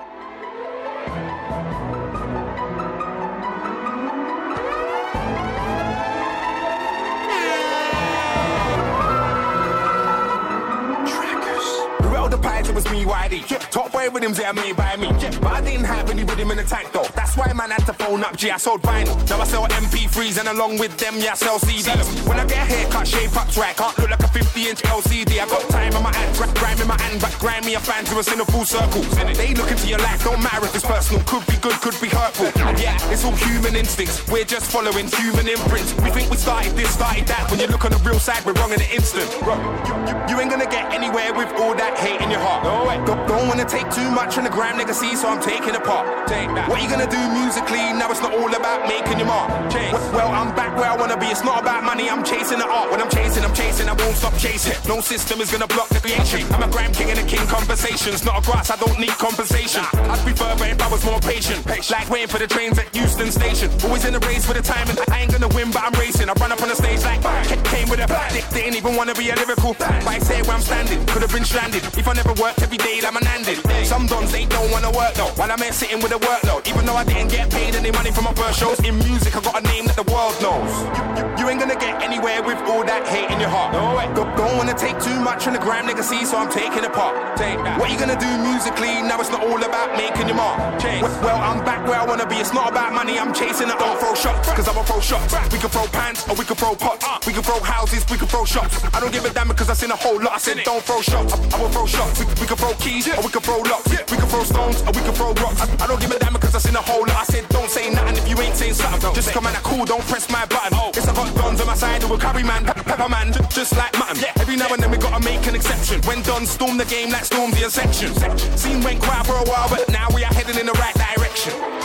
Me, Whitey. Yeah, top boy rhythms, yeah, made by me. Yeah, but I didn't have any rhythm in the tank though. That's why man had to phone up G. I sold vinyl. Now I sell MP3s and along with them, yeah, I sell CDs. When I get a haircut, shape up track, can't look like a 50 inch LCD. I got time in my hand, gra- grime in my hand, but grind me a fan to us in a full circle. They look into your life, don't matter if it's personal. Could be good, could be hurtful. And yeah, it's all human instincts. We're just following human imprints. We think we started this, started that. When you look on the real side, we're wrong in an instant. Bro, you, you, you ain't gonna get anywhere with all that hate in your heart. No way. Don't, don't wanna take too much from the gram nigga see, so I'm taking a part. Take that. What you gonna do musically? Now it's not all about making your mark. Chase. Well, I'm back where I wanna be. It's not about money, I'm chasing the art. When I'm chasing, I'm chasing, I won't stop chasing. No system is gonna block the creation. I'm a gram king and a king conversations. Not a grass, I don't need compensation. I'd prefer if I was more patient. Like waiting for the trains at Euston Station. Always in the race for the time, and I ain't gonna win, but I'm racing. I run up on the stage like. Came with a bang. Ain't even wanna be a lyrical. But I say where I'm standing, could have been stranded. If I never worked every day, I'm an handed. Some dons, they don't wanna work though. While I'm here sitting with a workload. Even though I didn't get paid any money for my first shows. In music, I got a name that the world knows. You, you, you ain't gonna get anywhere with all that hate in your heart. No way. Don't, don't wanna take too much from the gram nigga see, so I'm taking a. Take that. What you gonna do musically? Now it's not all about making your mark. Chase. Well, I'm back where I wanna be. It's not about money, I'm chasing it. Don't throw shots, cause I'm a throw shots. We can throw pants or we can throw pots. Uh. We can throw houses, we can throw shops. shots. I don't give a damn because I seen a whole lot. I said don't throw shots. I, I will throw shots. We, we can throw keys or we can throw locks. We can throw stones or we can throw rocks. I, I don't give a damn because I seen a whole lot. I said don't say nothing if you ain't saying something. Just come and act cool, don't press my button. Yes, I got guns on my side will carry man, pe- pepper man, ju- just like mutton. Every now and then we gotta make an exception. When done, storm the game like storm the section. Scene went quiet for a while, but now we are heading in the right direction.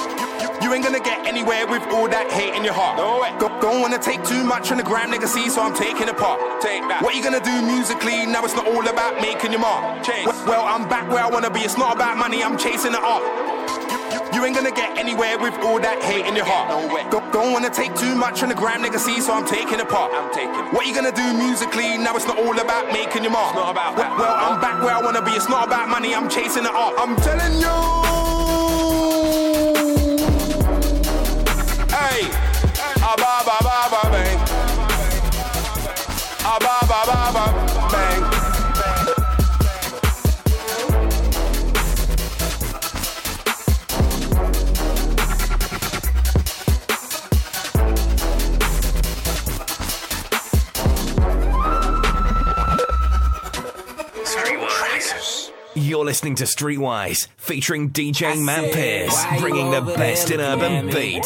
You ain't gonna get anywhere with all that hate in your heart. No way. Go, don't wanna take too much from the gram nigga see, so I'm taking it part. Take that. What you gonna do musically? Now it's not all about making your mark. Chase. Well, I'm back where I wanna be. It's not about money, I'm chasing the art. You ain't gonna get anywhere with all that hate in your heart. No way. Go, don't wanna take too much from the gram nigga see, so I'm taking it part. I'm taking. What you gonna do musically? Now it's not all about making your mark. It's not about well, well, I'm back where I wanna be. It's not about money, I'm chasing the art. I'm telling you. Ba ba ba bang, ah ba ba ba ba bang. Streetwise. You're listening to Streetwise, featuring DJ Matt Pierce, bringing the best in urban beat.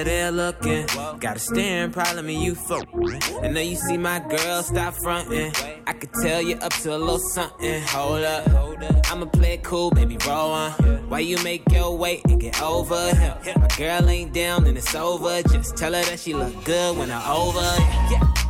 Over there looking? Got a staring problem and you fuck. I know you see my girl, stop fronting. I could tell you up to a little something. Hold up, I'ma play it cool, baby, roll on. Why you make your way and get over here? My girl ain't down and it's over. Just tell her that she look good when I'm over. Yeah.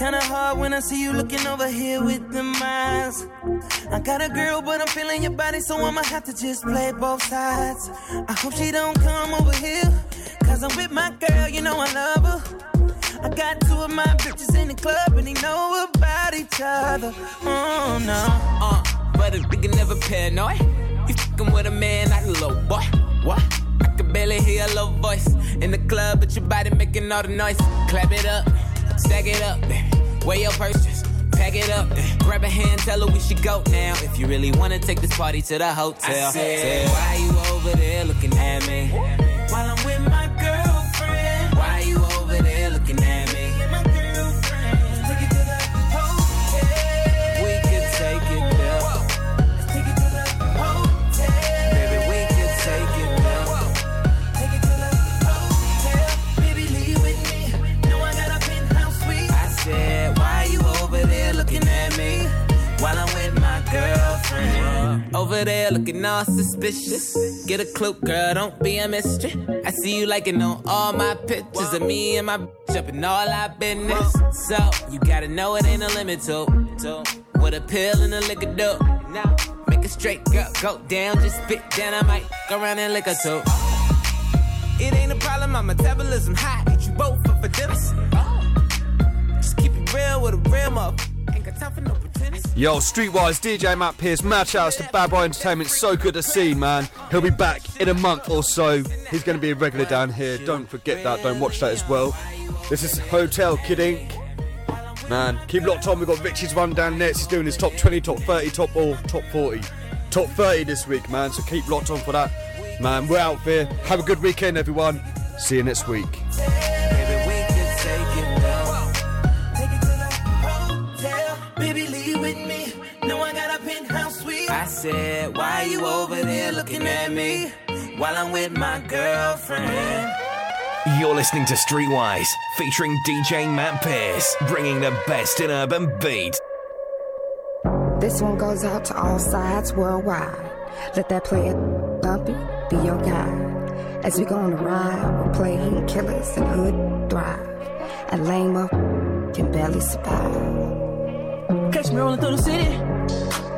Kinda hard when I see you looking over here with them eyes. I got a girl, but I'm feeling your body, so I'ma have to just play both sides. I hope she don't come over here, cause I'm with my girl, you know I love her. I got two of my bitches in the club, and they know about each other. Oh no. Uh, but a nigga never paranoid. You fucking with a man, not a little boy. What? I can barely hear your little voice in the club, but your body making all the noise. Clap it up, stack it up, baby. Wear your purse, just pack it up. eh. Grab a hand, tell her we should go now. If you really wanna take this party to the hotel. I said, why you over there looking at me? While I'm with my Over there looking all suspicious. Get a clue, girl, don't be a mystery. I see you liking on all my pictures of me and my bitch up in all our business. So, you gotta know it ain't a limit to. what a pill and a liquor do. Now, make it straight, girl, go down, just spit down. I might go around and lick a too. It ain't a problem, my metabolism high. Eat you both up for dinner. Just keep it real with a real motherfucker. Ain't got time for no. Yo, Streetwise DJ Matt Pierce, match outs to Babwah Entertainment. So good to see, man. He'll be back in a month or so. He's going to be a regular down here. Don't forget that. Don't watch that as well. This is Hotel Kid Inc. Man, keep locked on. We've got Richie's one down next. He's doing his top 20, top 30, top all, top 40. Top 30 this week, man. So keep locked on for that. Man, we're out there. Have a good weekend, everyone. See you next week. Baby, we said, why you over there looking at me while I'm with my girlfriend? You're listening to Streetwise, featuring DJ Matt Pierce, bringing the best in urban beat. This one goes out to all sides worldwide. Let that player bumpy be your guide. As we go on a ride, we're playing killers and hood thrive. And lame up can barely survive. Catch me rolling through the city.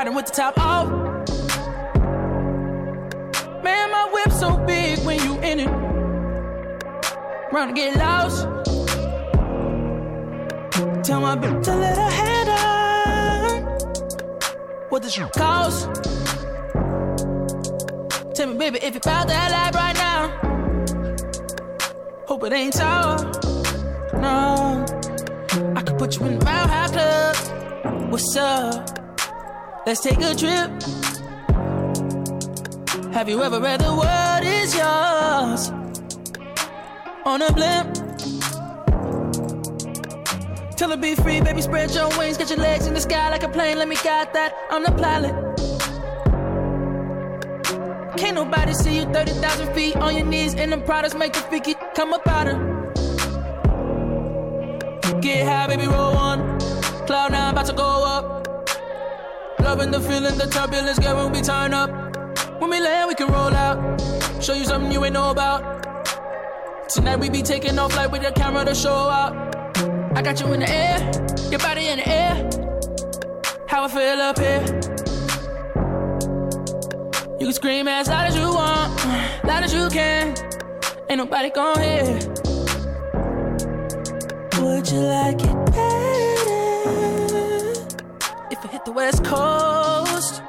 Riding with the top off. Man, my whip so big when you in it. Run to get lost. Tell my bitch to let her head up. What does it cost? Tell me, baby, if you found that life right now. Hope it ain't sour. No. I could put you in the Mile High Club. What's up? Let's take a trip. Have you ever read the word is yours? On a blimp. Tell her be free, baby, spread your wings. Get your legs in the sky like a plane. Let me guide that. I'm the pilot. Can't nobody see you 30,000 feet on your knees. And them products make the freaky come up out her. Get high, baby, roll on. Cloud nine about to go up. Loving the feeling, the turbulence, get when we turn up. When we land, we can roll out. Show you something you ain't know about. Tonight we be taking off like with the camera to show out. I got you in the air, your body in the air. How I feel up here. You can scream as loud as you want, loud as you can. Ain't nobody gon' hear. Would you like it better if I hit the West Coast?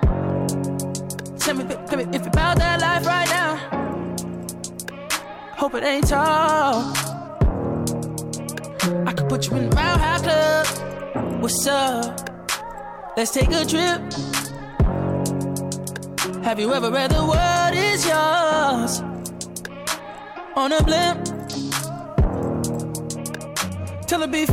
Tell me, baby, if you about that life right now. Hope it ain't tall. I could put you in the Mile High Club. What's up? Let's take a trip. Have you ever read the word is yours? On a blimp. Tell her be free.